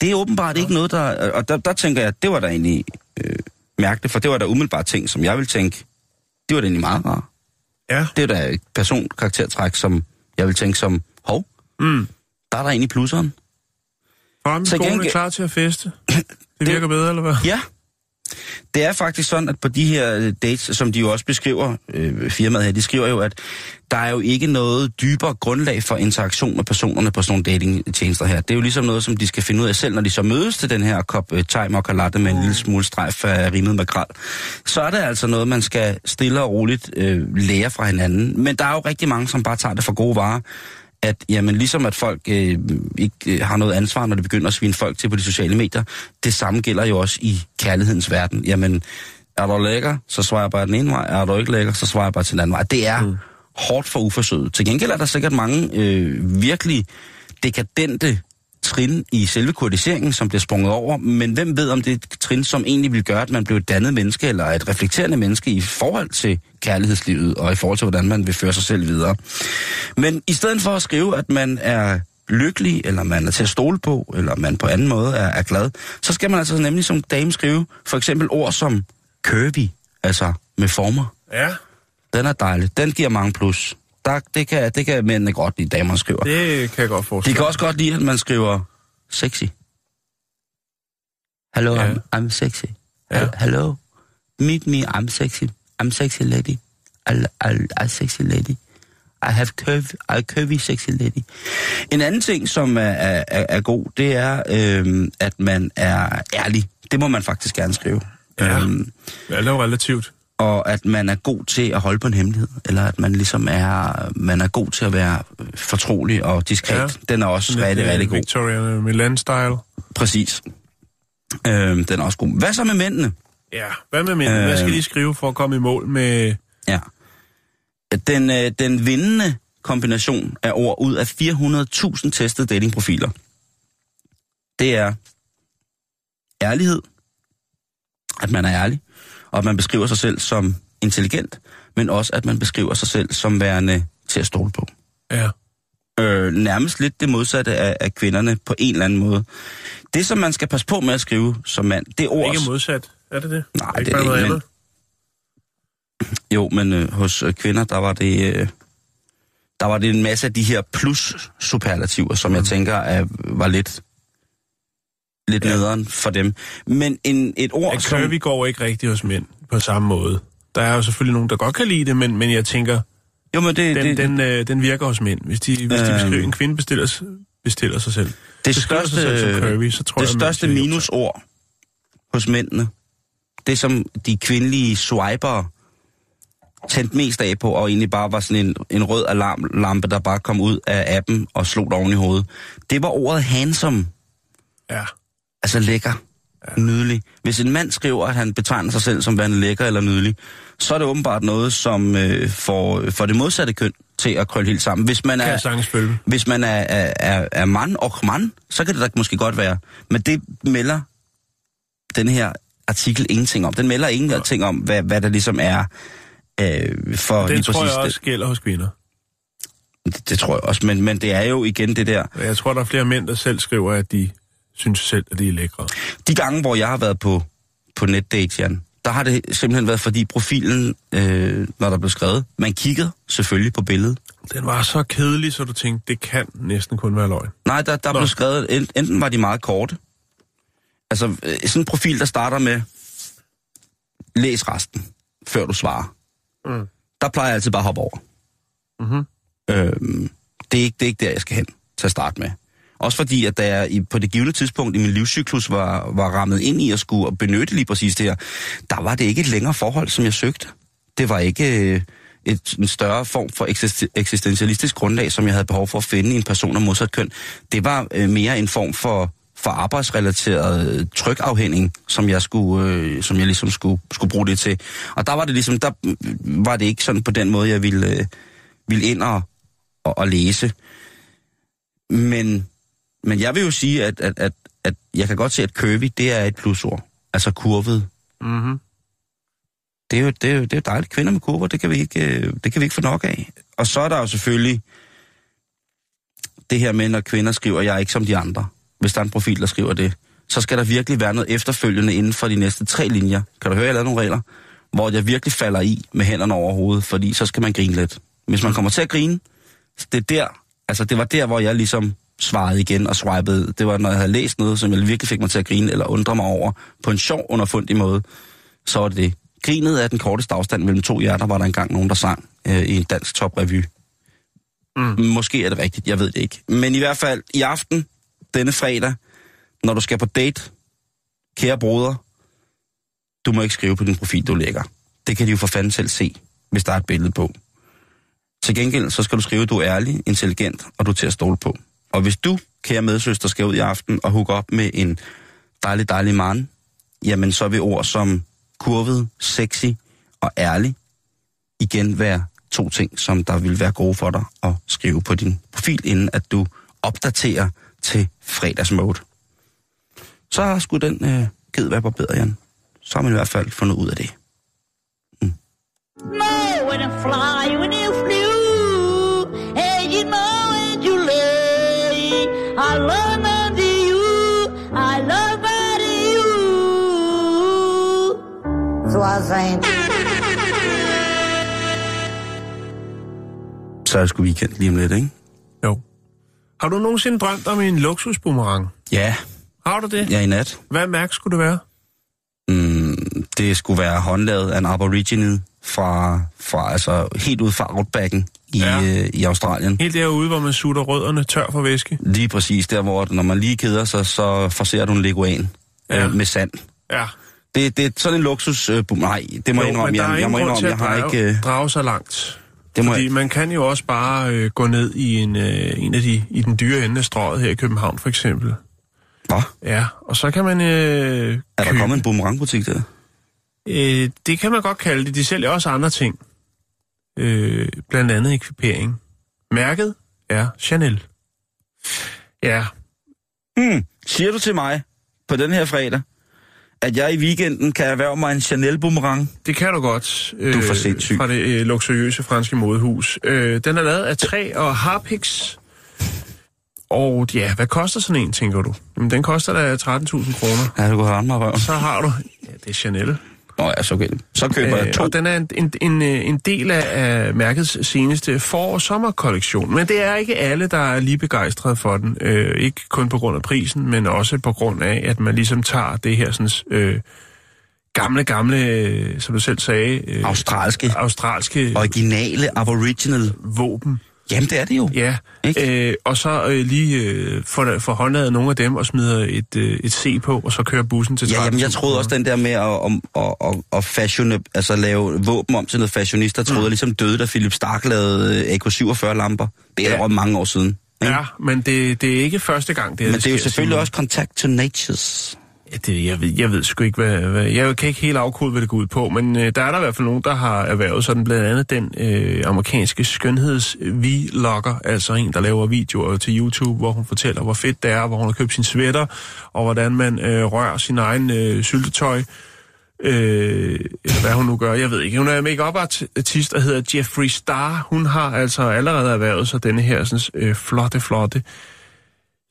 Det er åbenbart ikke noget, der... Og der, der tænker jeg, at det var da egentlig øh, mærkeligt, for det var da umiddelbart ting, som jeg ville tænke, det var da egentlig meget rart. Ja. Det er da et personkaraktertræk, som jeg vil tænke som, hov, Mm. der er der egentlig plusseren. Frem Til skolen gengæld- klar til at feste. Det virker bedre, eller hvad? Ja. Det er faktisk sådan, at på de her øh, dates, som de jo også beskriver, øh, firmaet her, de skriver jo, at der er jo ikke noget dybere grundlag for interaktion med personerne på sådan nogle datingtjenester her. Det er jo ligesom noget, som de skal finde ud af selv, når de så mødes til den her kop øh, thai mokka latte med en lille smule strejf af rimet makrel. Så er det altså noget, man skal stille og roligt øh, lære fra hinanden. Men der er jo rigtig mange, som bare tager det for gode varer at jamen, ligesom at folk øh, ikke øh, har noget ansvar, når de begynder at svine folk til på de sociale medier, det samme gælder jo også i kærlighedens verden. Jamen, er du lækker, så svarer jeg bare den ene vej. Er du ikke lækker, så svarer jeg bare til den anden vej. Det er mm. hårdt for uforsøget. Til gengæld er der sikkert mange øh, virkelig dekadente trin i selve kurdiseringen, som bliver sprunget over, men hvem ved, om det er et trin, som egentlig vil gøre, at man bliver et dannet menneske, eller et reflekterende menneske i forhold til kærlighedslivet, og i forhold til, hvordan man vil føre sig selv videre. Men i stedet for at skrive, at man er lykkelig, eller man er til at stole på, eller man på anden måde er, er glad, så skal man altså nemlig som dame skrive for eksempel ord som curvy, altså med former. Ja, Den er dejlig. Den giver mange plus. Der, det, kan, det kan mændene godt lide, damer skriver. det kan jeg godt De forestille kan også godt lide, at man skriver sexy. Hello, Ja. I'm, I'm sexy. Ja. Hello, meet me, I'm sexy. I'm sexy lady. I, I, I sexy lady. I have curvy, I curvy sexy lady. En anden ting, som er, er, er er god, det er, øhm, at man er ærlig. Det må man faktisk gerne skrive. Ja. Øhm, det er jo relativt. Og at man er god til at holde på en hemmelighed, eller at man ligesom er, man er god til at være fortrolig og diskret. Ja. Den er også Lidt, rigtig, øh, rigtig god. Victoria Milan-style. Præcis. Øhm, den er også god. Hvad så med mændene? Ja, hvad med mænd? Hvad skal Øh. de skrive for at komme i mål med... Ja. Den, øh, den vindende kombination af ord ud af 400.000 testede datingprofiler, det er ærlighed, at man er ærlig, og at man beskriver sig selv som intelligent, men også at man beskriver sig selv som værende til at stole på. Ja. øh, nærmest lidt det modsatte af, af kvinderne på en eller anden måde. Det, som man skal passe på med at skrive som mand, det er ord... Ikke modsat. Er det det? Nej, ikke det er bare det noget ikke, andet? Jo, men øh, hos øh, kvinder, der var det... Øh, der var det en masse af de her plus-superlativer, som mm. jeg tænker er, var lidt, lidt Ja. nederen for dem. Men en, et ord, Ja, som... curvy går ikke rigtigt hos mænd på samme måde. Der er jo selvfølgelig nogen, der godt kan lide det, men, men jeg tænker, Jo, men det, den, det, den, øh, den virker hos mænd. Hvis de, hvis de Øhm. beskriver, en kvinde bestiller, bestiller sig selv. det beskriver sig største, selv som curvy, så tror det jeg, største siger, minusord hos mændene, det som de kvindelige swiper tændte mest af på, og egentlig bare var sådan en, en rød alarmlampe, der bare kom ud af appen og slog dig oven i hovedet. Det var ordet handsome. Ja. Altså lækker. Ja. Nydelig. Hvis en mand skriver, at han betegner sig selv som værende lækker eller nydelig, så er det åbenbart noget, som øh, får, får det modsatte køn til at krølle helt sammen. Hvis man Kan er, hvis man er, er, er, er mand og mand, så kan det da måske godt være. Men det melder den her artikel ingenting om. Den melder ingenting om, hvad, hvad der ligesom er øh, for Den tror jeg også gælder hos kvinder. det. Det, det tror jeg også, men, men det er jo igen det der. Jeg tror, der er flere mænd, der selv skriver, at de synes selv, at de er lækre. De gange, hvor jeg har været på, på netdate, Jan, der har det simpelthen været, fordi profilen, øh, når der blev skrevet, man kiggede selvfølgelig på billedet. Den var så kedelig, så du tænkte, det kan næsten kun være løgn. Nej, der, der Nå. blev skrevet, en- enten var de meget korte, altså øh, sådan en profil, der starter med, læs resten, før du svarer. Mm. Der plejer jeg altid bare at hoppe over. Mhm. Øhm, det, er ikke, det er ikke der, jeg skal hen til at starte med. Også fordi, at da jeg i, på det givende tidspunkt i min livscyklus var, var rammet ind i at skulle benytte lige præcis det her, der var det ikke et længere forhold, som jeg søgte. Det var ikke øh, et, en større form for eksist- eksistentialistisk grundlag, som jeg havde behov for at finde i en person af modsat køn. Det var øh, mere en form for, for arbejdsrelateret øh, trykafhængning, som jeg, skulle, øh, som jeg ligesom skulle, skulle bruge det til. Og der var det ligesom, der øh, var det ikke sådan på den måde, jeg ville, øh, ville ind og, og, og læse. Men, men jeg vil jo sige, at, at, at, at jeg kan godt se, at curvy, det er et plusord. Altså kurvet. Mm-hmm. Det er jo, det er jo, det er jo dejligt. Kvinder med kurver, det kan, vi ikke, øh, det kan vi ikke få nok af. Og så er der jo selvfølgelig det her med, når kvinder skriver, jeg er ikke som de andre. Hvis der er en profil, der skriver det, så skal der virkelig være noget efterfølgende inden for de næste tre linjer. Kan du høre, jeg lavede nogle regler? Hvor jeg virkelig falder i med hænderne over hovedet, fordi så skal man grine lidt. Hvis man kommer til at grine, det er der, altså det var der, hvor jeg ligesom svarede igen og swipede. Det var, når jeg havde læst noget, som jeg virkelig fik mig til at grine, eller undre mig over, på en sjov, underfundig måde, så var det det. Grinet er den korteste afstand mellem to hjerter, var der engang nogen, der sang øh, i en dansk toprevy. Mm. Måske er det rigtigt, jeg ved det ikke. Men i hvert fald i aften, denne fredag, når du skal på date, kære broder, du må ikke skrive på din profil, du lægger. Det kan de jo for fanden selv se, hvis der er et billede på. Til gengæld, så skal du skrive, at du er ærlig, intelligent, og du er til at stole på. Og hvis du, kære medsøster, skal ud i aften og hooke op med en dejlig, dejlig mand, jamen så vil ord som kurvet, sexy og ærlig igen være to ting, som der vil være gode for dig at skrive på din profil, inden at du opdaterer til fredagsmode. Så skulle den øh, ged være på bedre, Jan. Så har man i hvert fald fundet ud af det. Mm. No when I fly, when you fly. Så er det sgu weekend lige om lidt, ikke? Jo. Har du nogensinde drømt om en luksusboomerang? Ja, Har du det? ja i nat. Hvad mærke skulle det være? Det skulle være håndlavet af en aborigine fra, fra altså helt ud fra Outbacken i, Ja. øh, i Australien. Helt derude, hvor man sutter rødderne tør for væske. Lige præcis der, hvor når man lige keder sig, så forser du en leguan Ja. øh, med sand. Ja. Det, det er sådan en luksus... Øh, nej, det må jeg indrømme. Jeg, jeg må indrømme, jeg har drage, ikke... Øh, drage sig langt. det må Fordi jeg, man kan jo også bare øh, gå ned i en, øh, en af de i den dyre ende af strøget her i København for eksempel. Hvad? Ja, og så kan man øh, Er der købe- kommet en boomerangbutik der? Øh, det kan man godt kalde det. De sælger også andre ting. Øh, blandt andet ekvipering. Mærket er Chanel. Ja, Hmm, siger du til mig på den her fredag, at jeg i weekenden kan erhverve mig en Chanel boomerang? det kan du godt. Øh, Du er for sindssyg. Fra det øh, luksuriøse franske modehus. Øh, den er lavet af træ og harpiks. Og ja, hvad koster sådan en, tænker du? Jamen, den koster da 13.000 kroner. Ja, du kunne have mig røven. Så har du... Ja, det er Chanel. Nå ja, så, okay. så køber jeg Øh, to. og den er en, en, en, øh, en del af, af mærkets seneste forår- og sommerkollektion. Men det er ikke alle, der er lige begejstrede for den. Øh, ikke kun på grund af prisen, men også på grund af, at man ligesom tager det her sådan, øh, gamle, gamle, øh, som du selv sagde... Øh, Australske. Australske Originale, aboriginal. våben. Jamen, det er det jo. Ja, Ikke? øh, og så øh, lige øh, får, får håndladet nogle af dem og smider et, øh, et C på, og så kører bussen til Ja, jamen, jeg 13.000 troede også, den der med at, om, at, at, at fashion, altså lave våben om til noget fashionista, troede jeg ligesom døde, da Philip Stark lavede øh, AK-47-lamper. Det er Ja. mange år siden. Ja, men det, det er ikke første gang, det her Men det er jo selvfølgelig også Contact to Natures. Det, jeg, ved, jeg ved sgu ikke, hvad, hvad... Jeg kan ikke helt afkode, hvad det går ud på, men øh, der er der i hvert fald nogen, der har erhvervet sådan blandt andet den øh, amerikanske skønheds-vlogger, altså en, der laver videoer til YouTube, hvor hun fortæller, hvor fedt det er, hvor hun har købt sin sweater, og hvordan man øh, rører sin egen øh, syltetøj, øh, eller hvad hun nu gør, jeg ved ikke. Hun er make artist der hedder Jeffree Star. Hun har altså allerede erhvervet sig denne her sådan, øh, flotte, flotte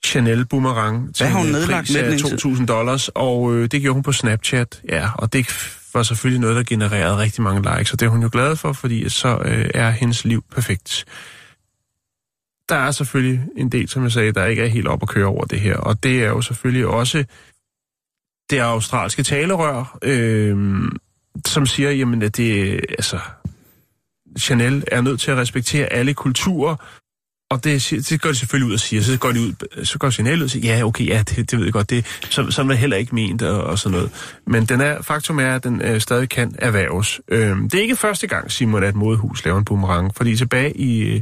Chanel boomerang til har hun en nedlagt pris af indtil? 2.000 dollars, og øh, det gjorde hun på Snapchat, ja, og det var selvfølgelig noget, der genererede rigtig mange likes, og det er hun jo glad for, fordi så øh, er hendes liv perfekt. Der er selvfølgelig en del, som jeg sagde, der ikke er helt op at køre over det her, og det er jo selvfølgelig også det australske talerør, øh, som siger, jamen, at det, altså, Chanel er nødt til at respektere alle kulturer, og det, det går de selvfølgelig ud og siger. Så går de ud, så går Chanel ud og siger, ja, okay, ja, det, det ved jeg godt, det, så, sådan var heller ikke ment og, og sådan noget. Men den er, faktum er, at den øh, stadig kan erhverves. Øhm, det er ikke første gang, Simon, at et modehus laver en boomerang, fordi tilbage i, øh,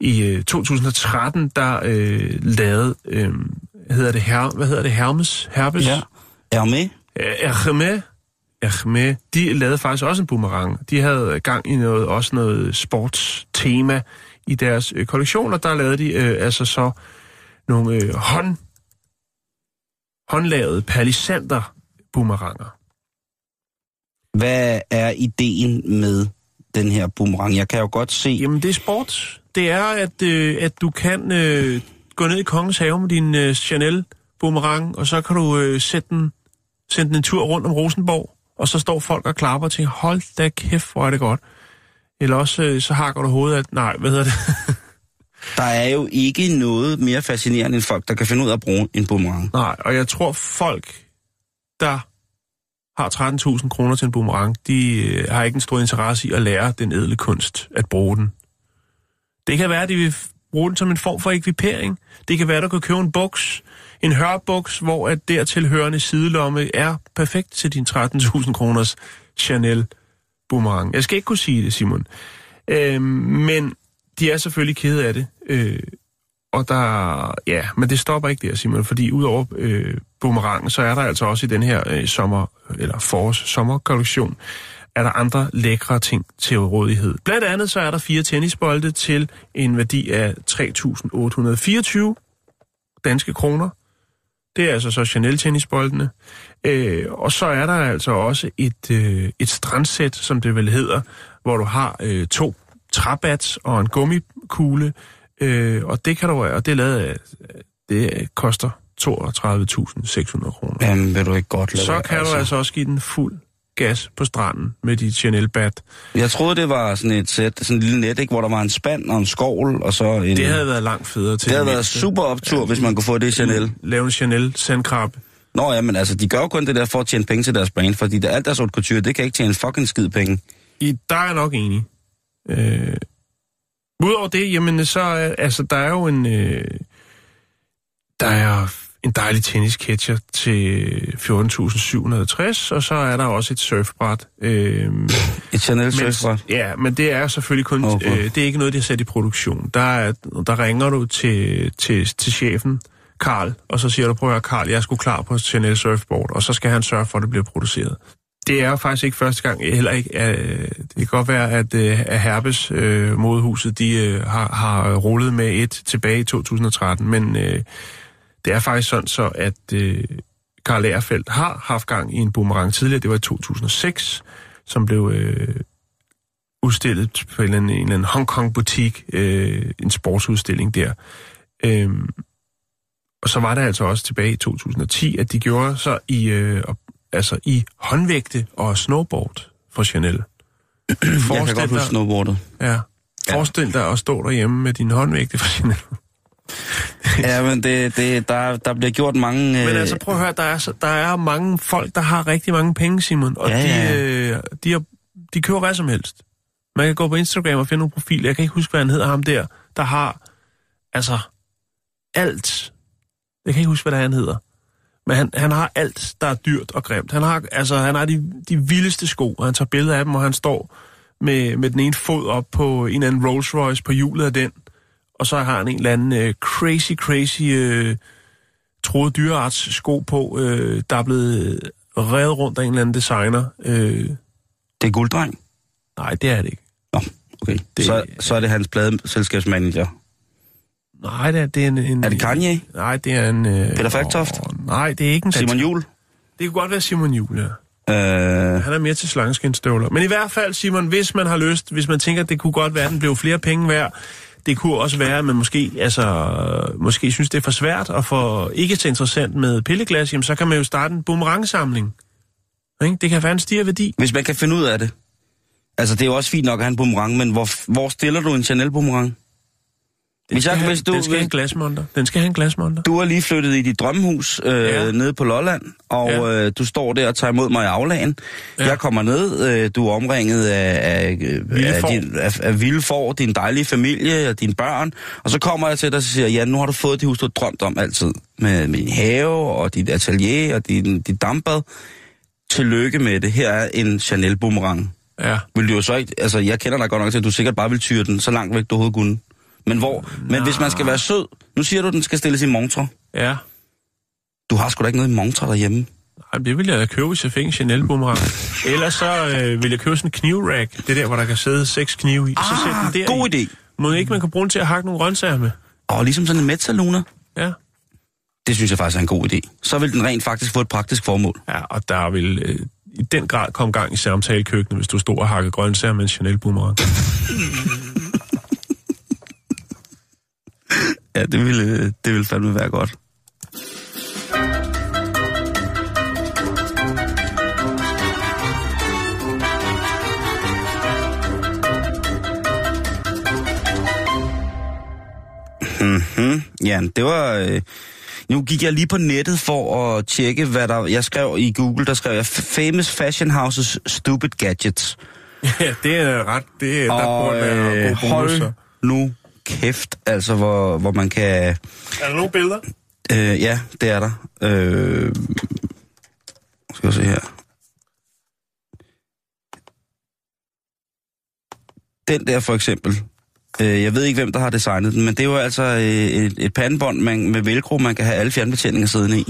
i øh, 2013, der øh, lavede, øh, hedder det her, hvad hedder det, Hermes? Herpes? Ja. Er med? Hermes, Hermes, de lavede faktisk også en boomerang. De havde gang i noget, også noget sportstema i deres øh, kollektioner. Der lavede de øh, altså så nogle øh, hånd, håndlavede palisander boomeranger. Hvad er ideen med den her boomerang? Jeg kan jo godt se... Jamen, det er sport. Det er, at, øh, at du kan øh, gå ned i kongens have med din øh, Chanel boomerang, og så kan du øh, sætte den, sende den en tur rundt om Rosenborg, og så står folk og klapper og tænker, hold da kæft, hvor er det godt. Eller også øh, så hakker du hovedet, at nej, hvad hedder det? Der er jo ikke noget mere fascinerende end folk, der kan finde ud af at bruge en boomerang. nej, og jeg tror folk, der har 13.000 kroner til en boomerang, de øh, har ikke en stor interesse i at lære den edle kunst at bruge den. Det kan være, at de vil bruge den som en form for ekvipering. Det kan være, at du kan købe en buks, en hørbuks, hvor at dertilhørende sidelomme er perfekt til din 13.000 kroners Chanel boomerang. Jeg skal ikke kunne sige det, Simon. Øh, men de er selvfølgelig kede af det. Øh, og der, ja, men det stopper ikke der, Simon, fordi udover øh, boomerangen, så er der altså også i den her øh, sommer, eller forårs sommerkollektion, er der andre lækre ting til rådighed. Blandt andet så er der fire tennisbolde til en værdi af 3.824 danske kroner. Det er altså så Chanel tennisboldene. Øh, og så er der altså også et, øh, et strandsæt, som det vel hedder, hvor du har øh, to træbats og en gummikugle, øh, og det kan du, og det er lavet af, det koster 32.600 kroner. Jamen, vil du ikke godt lade Så kan du altså også give den fuld gas på stranden med dit Chanel-bat. Jeg troede, det var sådan et sæt, sådan et lille net, ikke, hvor der var en spand og en skovl, og så en... Det havde været langt federe til det havde været super optur, ja, hvis man kunne få det i Chanel. Lave en Chanel sandkrabbe. Nå ja, men altså, de gør jo kun det der for at tjene penge til deres brand, fordi det, alt deres haute couture, det kan ikke tjene en fucking skid penge. I, der er jeg nok enig. Øh, Udover det, jamen, så er, altså, der er jo en... Øh, der er en dejlig tennisketcher til 14.760, og så er der også et surfbræt. Øh, Et Chanel surfbræt. ja, men det er selvfølgelig kun... Okay. Øh, det er ikke noget, de har sat i produktion. Der, er, der ringer du til, til, til chefen, Karl, og så siger du, prøv at høre, Karl, jeg er sgu klar på Chanel surfboard, og så skal han sørge for, at det bliver produceret. Det er faktisk ikke første gang, heller ikke. Øh, det kan godt være, at, øh, at Herbes øh, modehuset, de øh, har, har rullet med et tilbage i 2013, men øh, det er faktisk sådan så, at øh, Karl Lagerfeldt har haft gang i en boomerang tidligere, det var i 2006, som blev øh, udstillet på en eller anden, en eller anden Hongkong-butik, øh, en sportsudstilling der. Øhm, og så var det altså også tilbage i 2010, at de gjorde så i, øh, altså i håndvægte og snowboard for Chanel. Jeg kan Forestil godt huske snowboardet. Ja. Forestil dig at stå derhjemme med din håndvægte for Chanel. Ja, men det, det, der, der bliver gjort mange... Men øh, altså prøv at høre, der er, der er mange folk, der har rigtig mange penge, Simon, og Ja, de, ja. øh, de, har, de køber hvad som helst. Man kan gå på Instagram og finde nogle profiler. Jeg kan ikke huske, hvad han hedder ham der, der har altså alt. Jeg kan ikke huske, hvad det han hedder. Men han, han har alt, der er dyrt og grimt. Han har, altså, han har de, de vildeste sko, og han tager billeder af dem, og han står med, med den ene fod op på en eller anden Rolls Royce på hjulet af den, og så har han en eller anden øh, crazy, crazy øh, troet dyrearts sko på, øh, der er blevet revet rundt af en eller anden designer. Øh, Det er gulddreng? nej, det er det ikke. Nå, okay. Det... Så, så er det hans pladeselskabsmanager. Nej, det er, det er en, en... Er det Kanye? Nej, det er en... Øh, Peter Falktoft? åh, Nej, det er ikke en... Simon Jul? Det kunne godt være Simon Juhl, ja. Øh, Han er mere til slangeskinstøvler. Men i hvert fald, Simon, hvis man har lyst, hvis man tænker, at det kunne godt være, at den blev flere penge værd, det kunne også være, at man måske, altså, måske synes, det er for svært og for ikke så interessant med pilleglas, jamen, så kan man jo starte en boomerangsamling. Ikke? Det kan være en stiger værdi. hvis man kan finde ud af det. Altså, det er jo også fint nok at have en boomerang, men hvor, hvor stiller du en Chanel boomerang? Chanel-boomerang? Hvis jeg, Den skal, hvis du, den skal have en glasmonter. Den skal have en glasmonter. du er lige flyttet i dit drømmehus øh, Ja. nede på Lolland, og Ja. øh, du står der og tager imod mig i aflagen. Ja. Jeg kommer ned, øh, du er omringet af, af, øh, af, din, af, af vilde din dejlige familie og dine børn. Og så kommer jeg til dig og siger, ja, nu har du fået det hus, du har drømt om altid. Med, din have og dit atelier og din, dit dampbad. Tillykke med det. Her er en Chanel boomerang. Ja. Vil du jo så ikke, altså jeg kender dig godt nok til, at du sikkert bare vil tyre den så langt væk, du overhovedet kunne. Men hvor, men hvis man skal være sød, nu siger du, at den skal stilles i montre. Ja. Du har sgu da ikke noget i montre derhjemme. Ej, det vil jeg da købe, hvis jeg fik en Chanel boomerang. Ellers så øh, vil jeg købe sådan en knivrack. Det er der, hvor der kan sidde seks knive i. Så sæt den der god i. idé. Må ikke man kan bruge den til at hakke nogle grøntsager med? Og ligesom sådan en metsaluna. Ja. Det synes jeg faktisk er en god idé. Så vil den rent faktisk få et praktisk formål. Ja, og der vil øh, i den grad komme gang i samtalekøkkenet, hvis du stod og hakkede grøntsager med en Chanel boomerang. Ja, det ville, det ville fandme være godt. Mhm. Ja, det var... Øh, nu gik jeg lige på nettet for at tjekke, hvad der... Jeg skrev i Google, der skrev jeg Famous Fashion Houses Stupid Gadgets. ja, det er ret. Det, der Og burde være øh, bonus. hold nu kæft, altså hvor, hvor man kan... Er der nogle billeder? Øh, ja, det er der. Øh, skal jeg se her. Den der for eksempel. Øh, jeg ved ikke, hvem der har designet den, men det er jo altså øh, et, et pandebånd man, med velcro, man kan have alle fjernbetjeninger siddende i.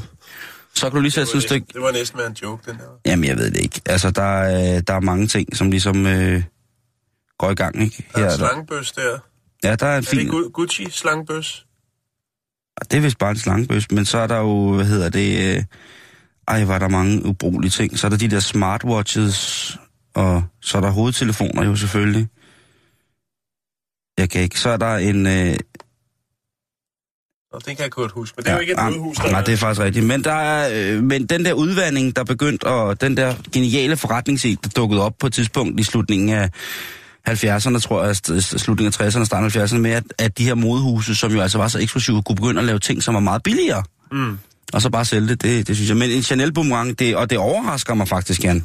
Så kan du lige sætte sådan et stykke... det var næsten være en joke, den der. Jamen, jeg ved det ikke. Altså, der er, der er mange ting, som ligesom øh, går i gang, ikke? Der er en slangebøs der. Ja, der er en Er fin... det Gu- Gucci slangebøs? Det er vist bare en slangebøs, men så er der jo, hvad hedder det, øh, ej, var der mange ubrugelige ting. Så er der de der smartwatches, og så er der hovedtelefoner jo selvfølgelig. Jeg kan ikke. Så er der en... Øh, Nå, det kan jeg godt huske, men det er jo ikke et ah, hovedhus, der Nej, det er faktisk rigtigt. Men, der er, øh, men den der udvandring, der begyndte, og den der geniale forretningsid, der dukkede op på et tidspunkt i slutningen af 70'erne, tror jeg, slutningen af 60'erne, starten af 70'erne, med at, at de her modehuse, som jo altså var så eksklusive, kunne begynde at lave ting, som var meget billigere. Mm. Og så bare sælge det, det, det synes jeg. Men en Chanel boomerang, det, og det overrasker mig faktisk, Jan.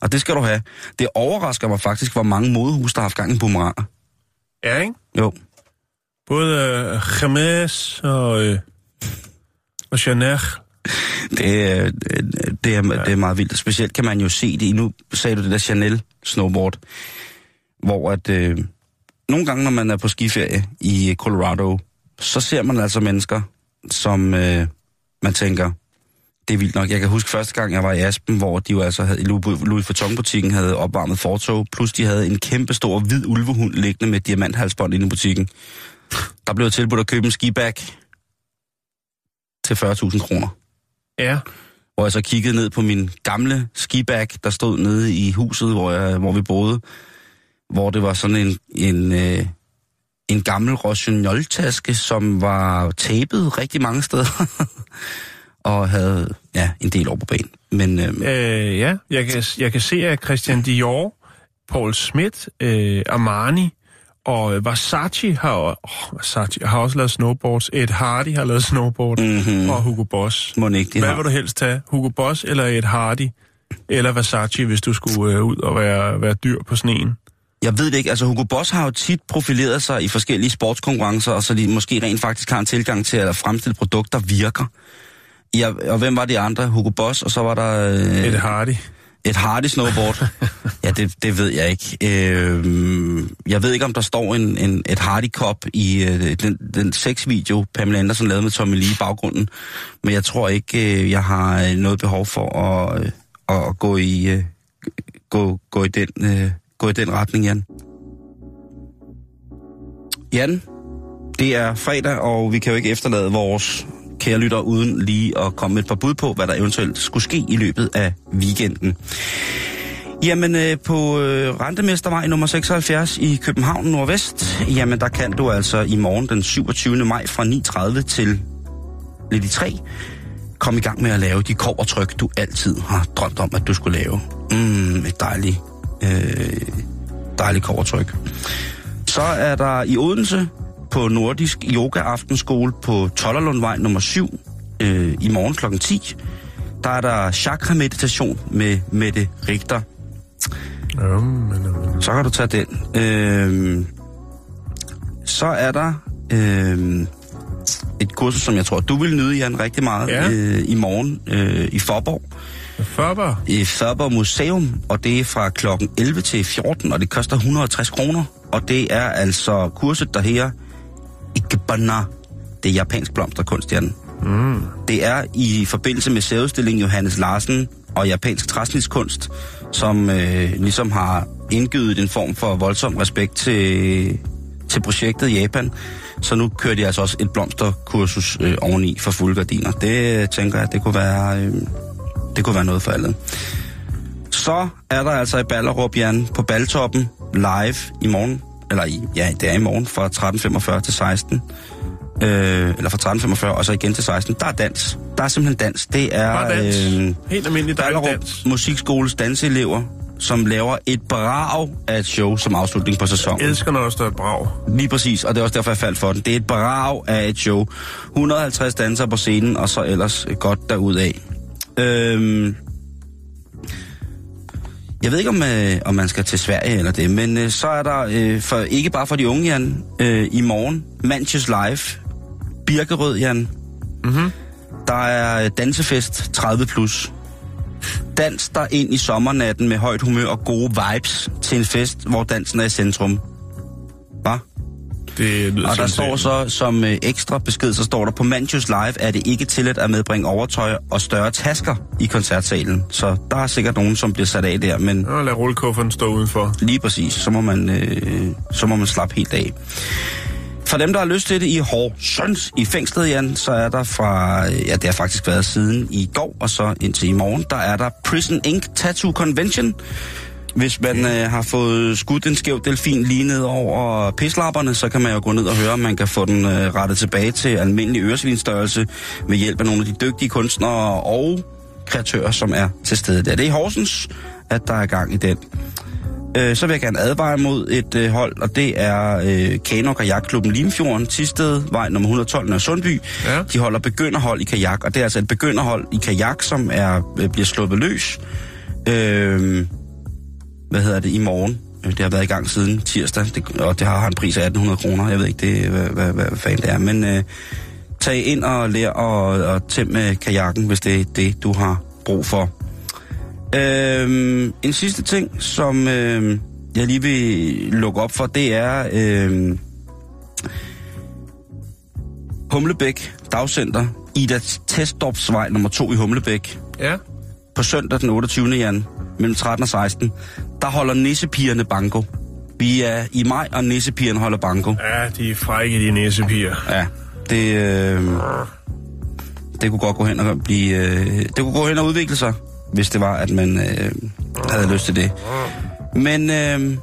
Og det skal du have. Det overrasker mig faktisk, hvor mange modehus, der har haft gang i boomeranger. Ja, ikke? Jo. Både øh, Hermes og, øh, og Chanel. Det, er- det, er, det er meget vildt. Specielt kan man jo se det i, nu sagde du det der Chanel snowboard, hvor at øh, nogle gange, når man er på skiferie i Colorado, så ser man altså mennesker, som øh, man tænker, det er vildt nok. Jeg kan huske første gang, jeg var i Aspen, hvor de jo altså havde, Louis Vuitton-butikken havde opvarmet fortog, plus de havde en kæmpe stor hvid ulvehund liggende med diamanthalsbånd inde i butikken. Der blev tilbudt at købe en skibag til 40.000 kroner Ja. hvor jeg så kiggede ned på min gamle skibag, der stod nede i huset, hvor, jeg, hvor vi boede, hvor det var sådan en, en, øh, en gammel Rossignol-taske, som var tapet rigtig mange steder, og havde ja, en del over på banen. Men øh, Øh, ja, jeg kan, jeg kan se, at Christian Dior, Paul Smith, øh, Armani og Versace har, oh, Versace har også lavet snowboards. Ed Hardy har lavet snowboard. Mhm. Og Hugo Boss. må ikke, Hvad har. vil du helst tage? Hugo Boss eller Ed Hardy? Eller Versace, hvis du skulle øh, ud og være, være dyr på sneen? Jeg ved det ikke. Altså, Hugo Boss har jo tit profileret sig i forskellige sportskonkurrencer, og så de måske rent faktisk har en tilgang til at fremstille produkter, der virker. Ja, og hvem var de andre? Hugo Boss, og så var der... Øh, Ed Hardy. Et hardy snowboard? ja, det, det ved jeg ikke. Øh, jeg ved ikke, om der står en, en, et hardy cup i øh, den, den sexvideo, Pamela Andersen lavede med Tommy Lee i baggrunden. Men jeg tror ikke, øh, jeg har øh, noget behov for at, øh, at gå, i, øh, gå, gå, i den, øh, gå i den retning, Jan. Jan, det er fredag, og vi kan jo ikke efterlade vores kære lytter, uden lige at komme med et par bud på, hvad der eventuelt skulle ske i løbet af weekenden. Jamen, øh, på øh, Rentemestervej nummer 76 i København Nordvest, jamen der kan du altså i morgen den 27. maj fra 9.30 til lidt i 3 komme i gang med at lave de kovertryk, du altid har drømt om, at du skulle lave. Mm, et dejligt, øh, dejligt kovertryk. Så er der i Odense på Nordisk Yoga Aftenskole på Tollerlundvej nummer 7 øh, i morgen kl. 10. Der er der chakra-meditation med Mette Richter. Ja, men, men. Så kan du tage den. Øh, så er der øh, et kursus, som jeg tror, du vil nyde, Jan, rigtig meget Ja. øh, i morgen øh, i Forborg. Fabber. i Faber Museum, og det er fra klokken 11 til 14, og det koster 150 kroner. Og det er altså kurset, der her Ikebana. Det er japansk blomsterkunst, Jan. Mm. Det er i forbindelse med sædudstillingen Johannes Larsen og japansk træsnitskunst, som øh, ligesom har indgivet en form for voldsom respekt til, til projektet i Japan. Så nu kører de altså også et blomsterkursus øh, oveni for fulde gardiner. Det øh, tænker jeg, det kunne være... Øh, det kunne være noget for alle. Så er der altså i Ballerup, Jan, på Baltoppen, live i morgen. Eller i, ja, det er i morgen fra 13.45 til 16. Øh, eller fra 13.45 og så igen til 16. Der er dans. Der er simpelthen dans. Det er dans. Øh, Helt almindelig Ballerup dans. Musikskoles danseelever, som laver et brag af et show som afslutning på sæsonen. Jeg elsker, når der står et brag. Lige præcis, og det er også derfor, jeg faldt for den. Det er et brag af et show. 150 dansere på scenen, og så ellers godt derudad. Øhm, jeg ved ikke, om, øh, om man skal til Sverige eller det, men øh, så er der, øh, for, ikke bare for de unge, Jan, øh, i morgen, Manches Live, Birkerød, Jan. Mhm. Der er dansefest 30+. Plus. Dans der ind i sommernatten med højt humør og gode vibes til en fest, hvor dansen er i centrum. Hvad? Det lyder Og der står så som øh, ekstra besked, så står der, på Manchus Live er det ikke tilladt at medbringe overtøj og større tasker i koncertsalen. Så der er sikkert nogen, som bliver sat af der, men Nå, lad rullekufferen stå udenfor. lige præcis, så må man, øh, så må man slappe helt af. For dem, der har lyst til det i Horsens i fængslet, Jan, så er der fra, øh, ja, det har faktisk været siden i går, og så indtil i morgen, der er der Prison Ink Tattoo Convention. Hvis man øh, har fået skudt en skæv delfin lige ned over pislapperne, så kan man jo gå ned og høre, om man kan få den øh, rettet tilbage til almindelig øresvinstørrelse ved hjælp af nogle af de dygtige kunstnere og kreatører, som er til stede der. Det er i Horsens, at der er gang i den. Øh, så vil jeg gerne advare mod et øh, hold, og det er øh, Kano- Kajakklubben Limfjorden, Tisted, vej nummer 112, Nørre Sundby. Ja. De holder begynderhold i kajak, og det er altså et begynderhold i kajak, som er øh, bliver sluppet løs. Øh, hvad hedder det, i morgen. Øh, Det har været i gang siden tirsdag, det, og det har en pris af 1800 kroner. Jeg ved ikke, det, hvad, hvad, hvad, fanden det er, men øh, tag ind og lær og, og tæmme kajakken, hvis det er det, du har brug for. Øhm, en sidste ting, som øh, jeg lige vil lukke op for, det er øh, Humlebæk Dagcenter, Ida Testdorpsvej nummer 2 i Humlebæk. Ja. På søndag den 28. jan, mellem 13 og 16, der holder nissepigerne banko. Vi er i maj, og nissepigerne holder banko. Ja, de er frække, de næsepiger. Ja, det, øh, det kunne godt gå hen og blive, øh, det kunne gå hen og udvikle sig, hvis det var, at man øh, havde lyst til det. Men øh,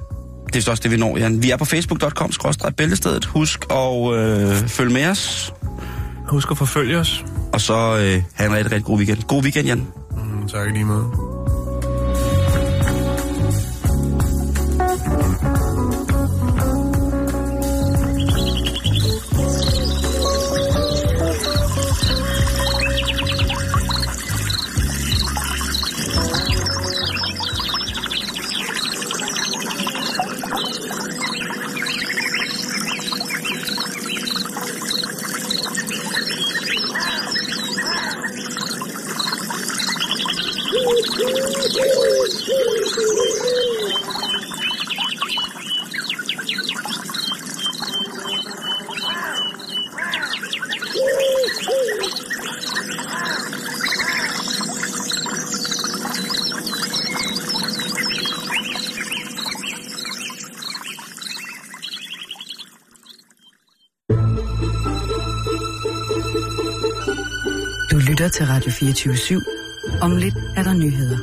det er så også det, vi når, Jan. Vi er på facebook.com bæltestedet. Husk at øh, følge med os, Husk at forfølge os. og så øh, have en rigtig, rigtig god weekend. God weekend, Jan. Mm, tak lige måde. 24-7. Om lidt er der nyheder.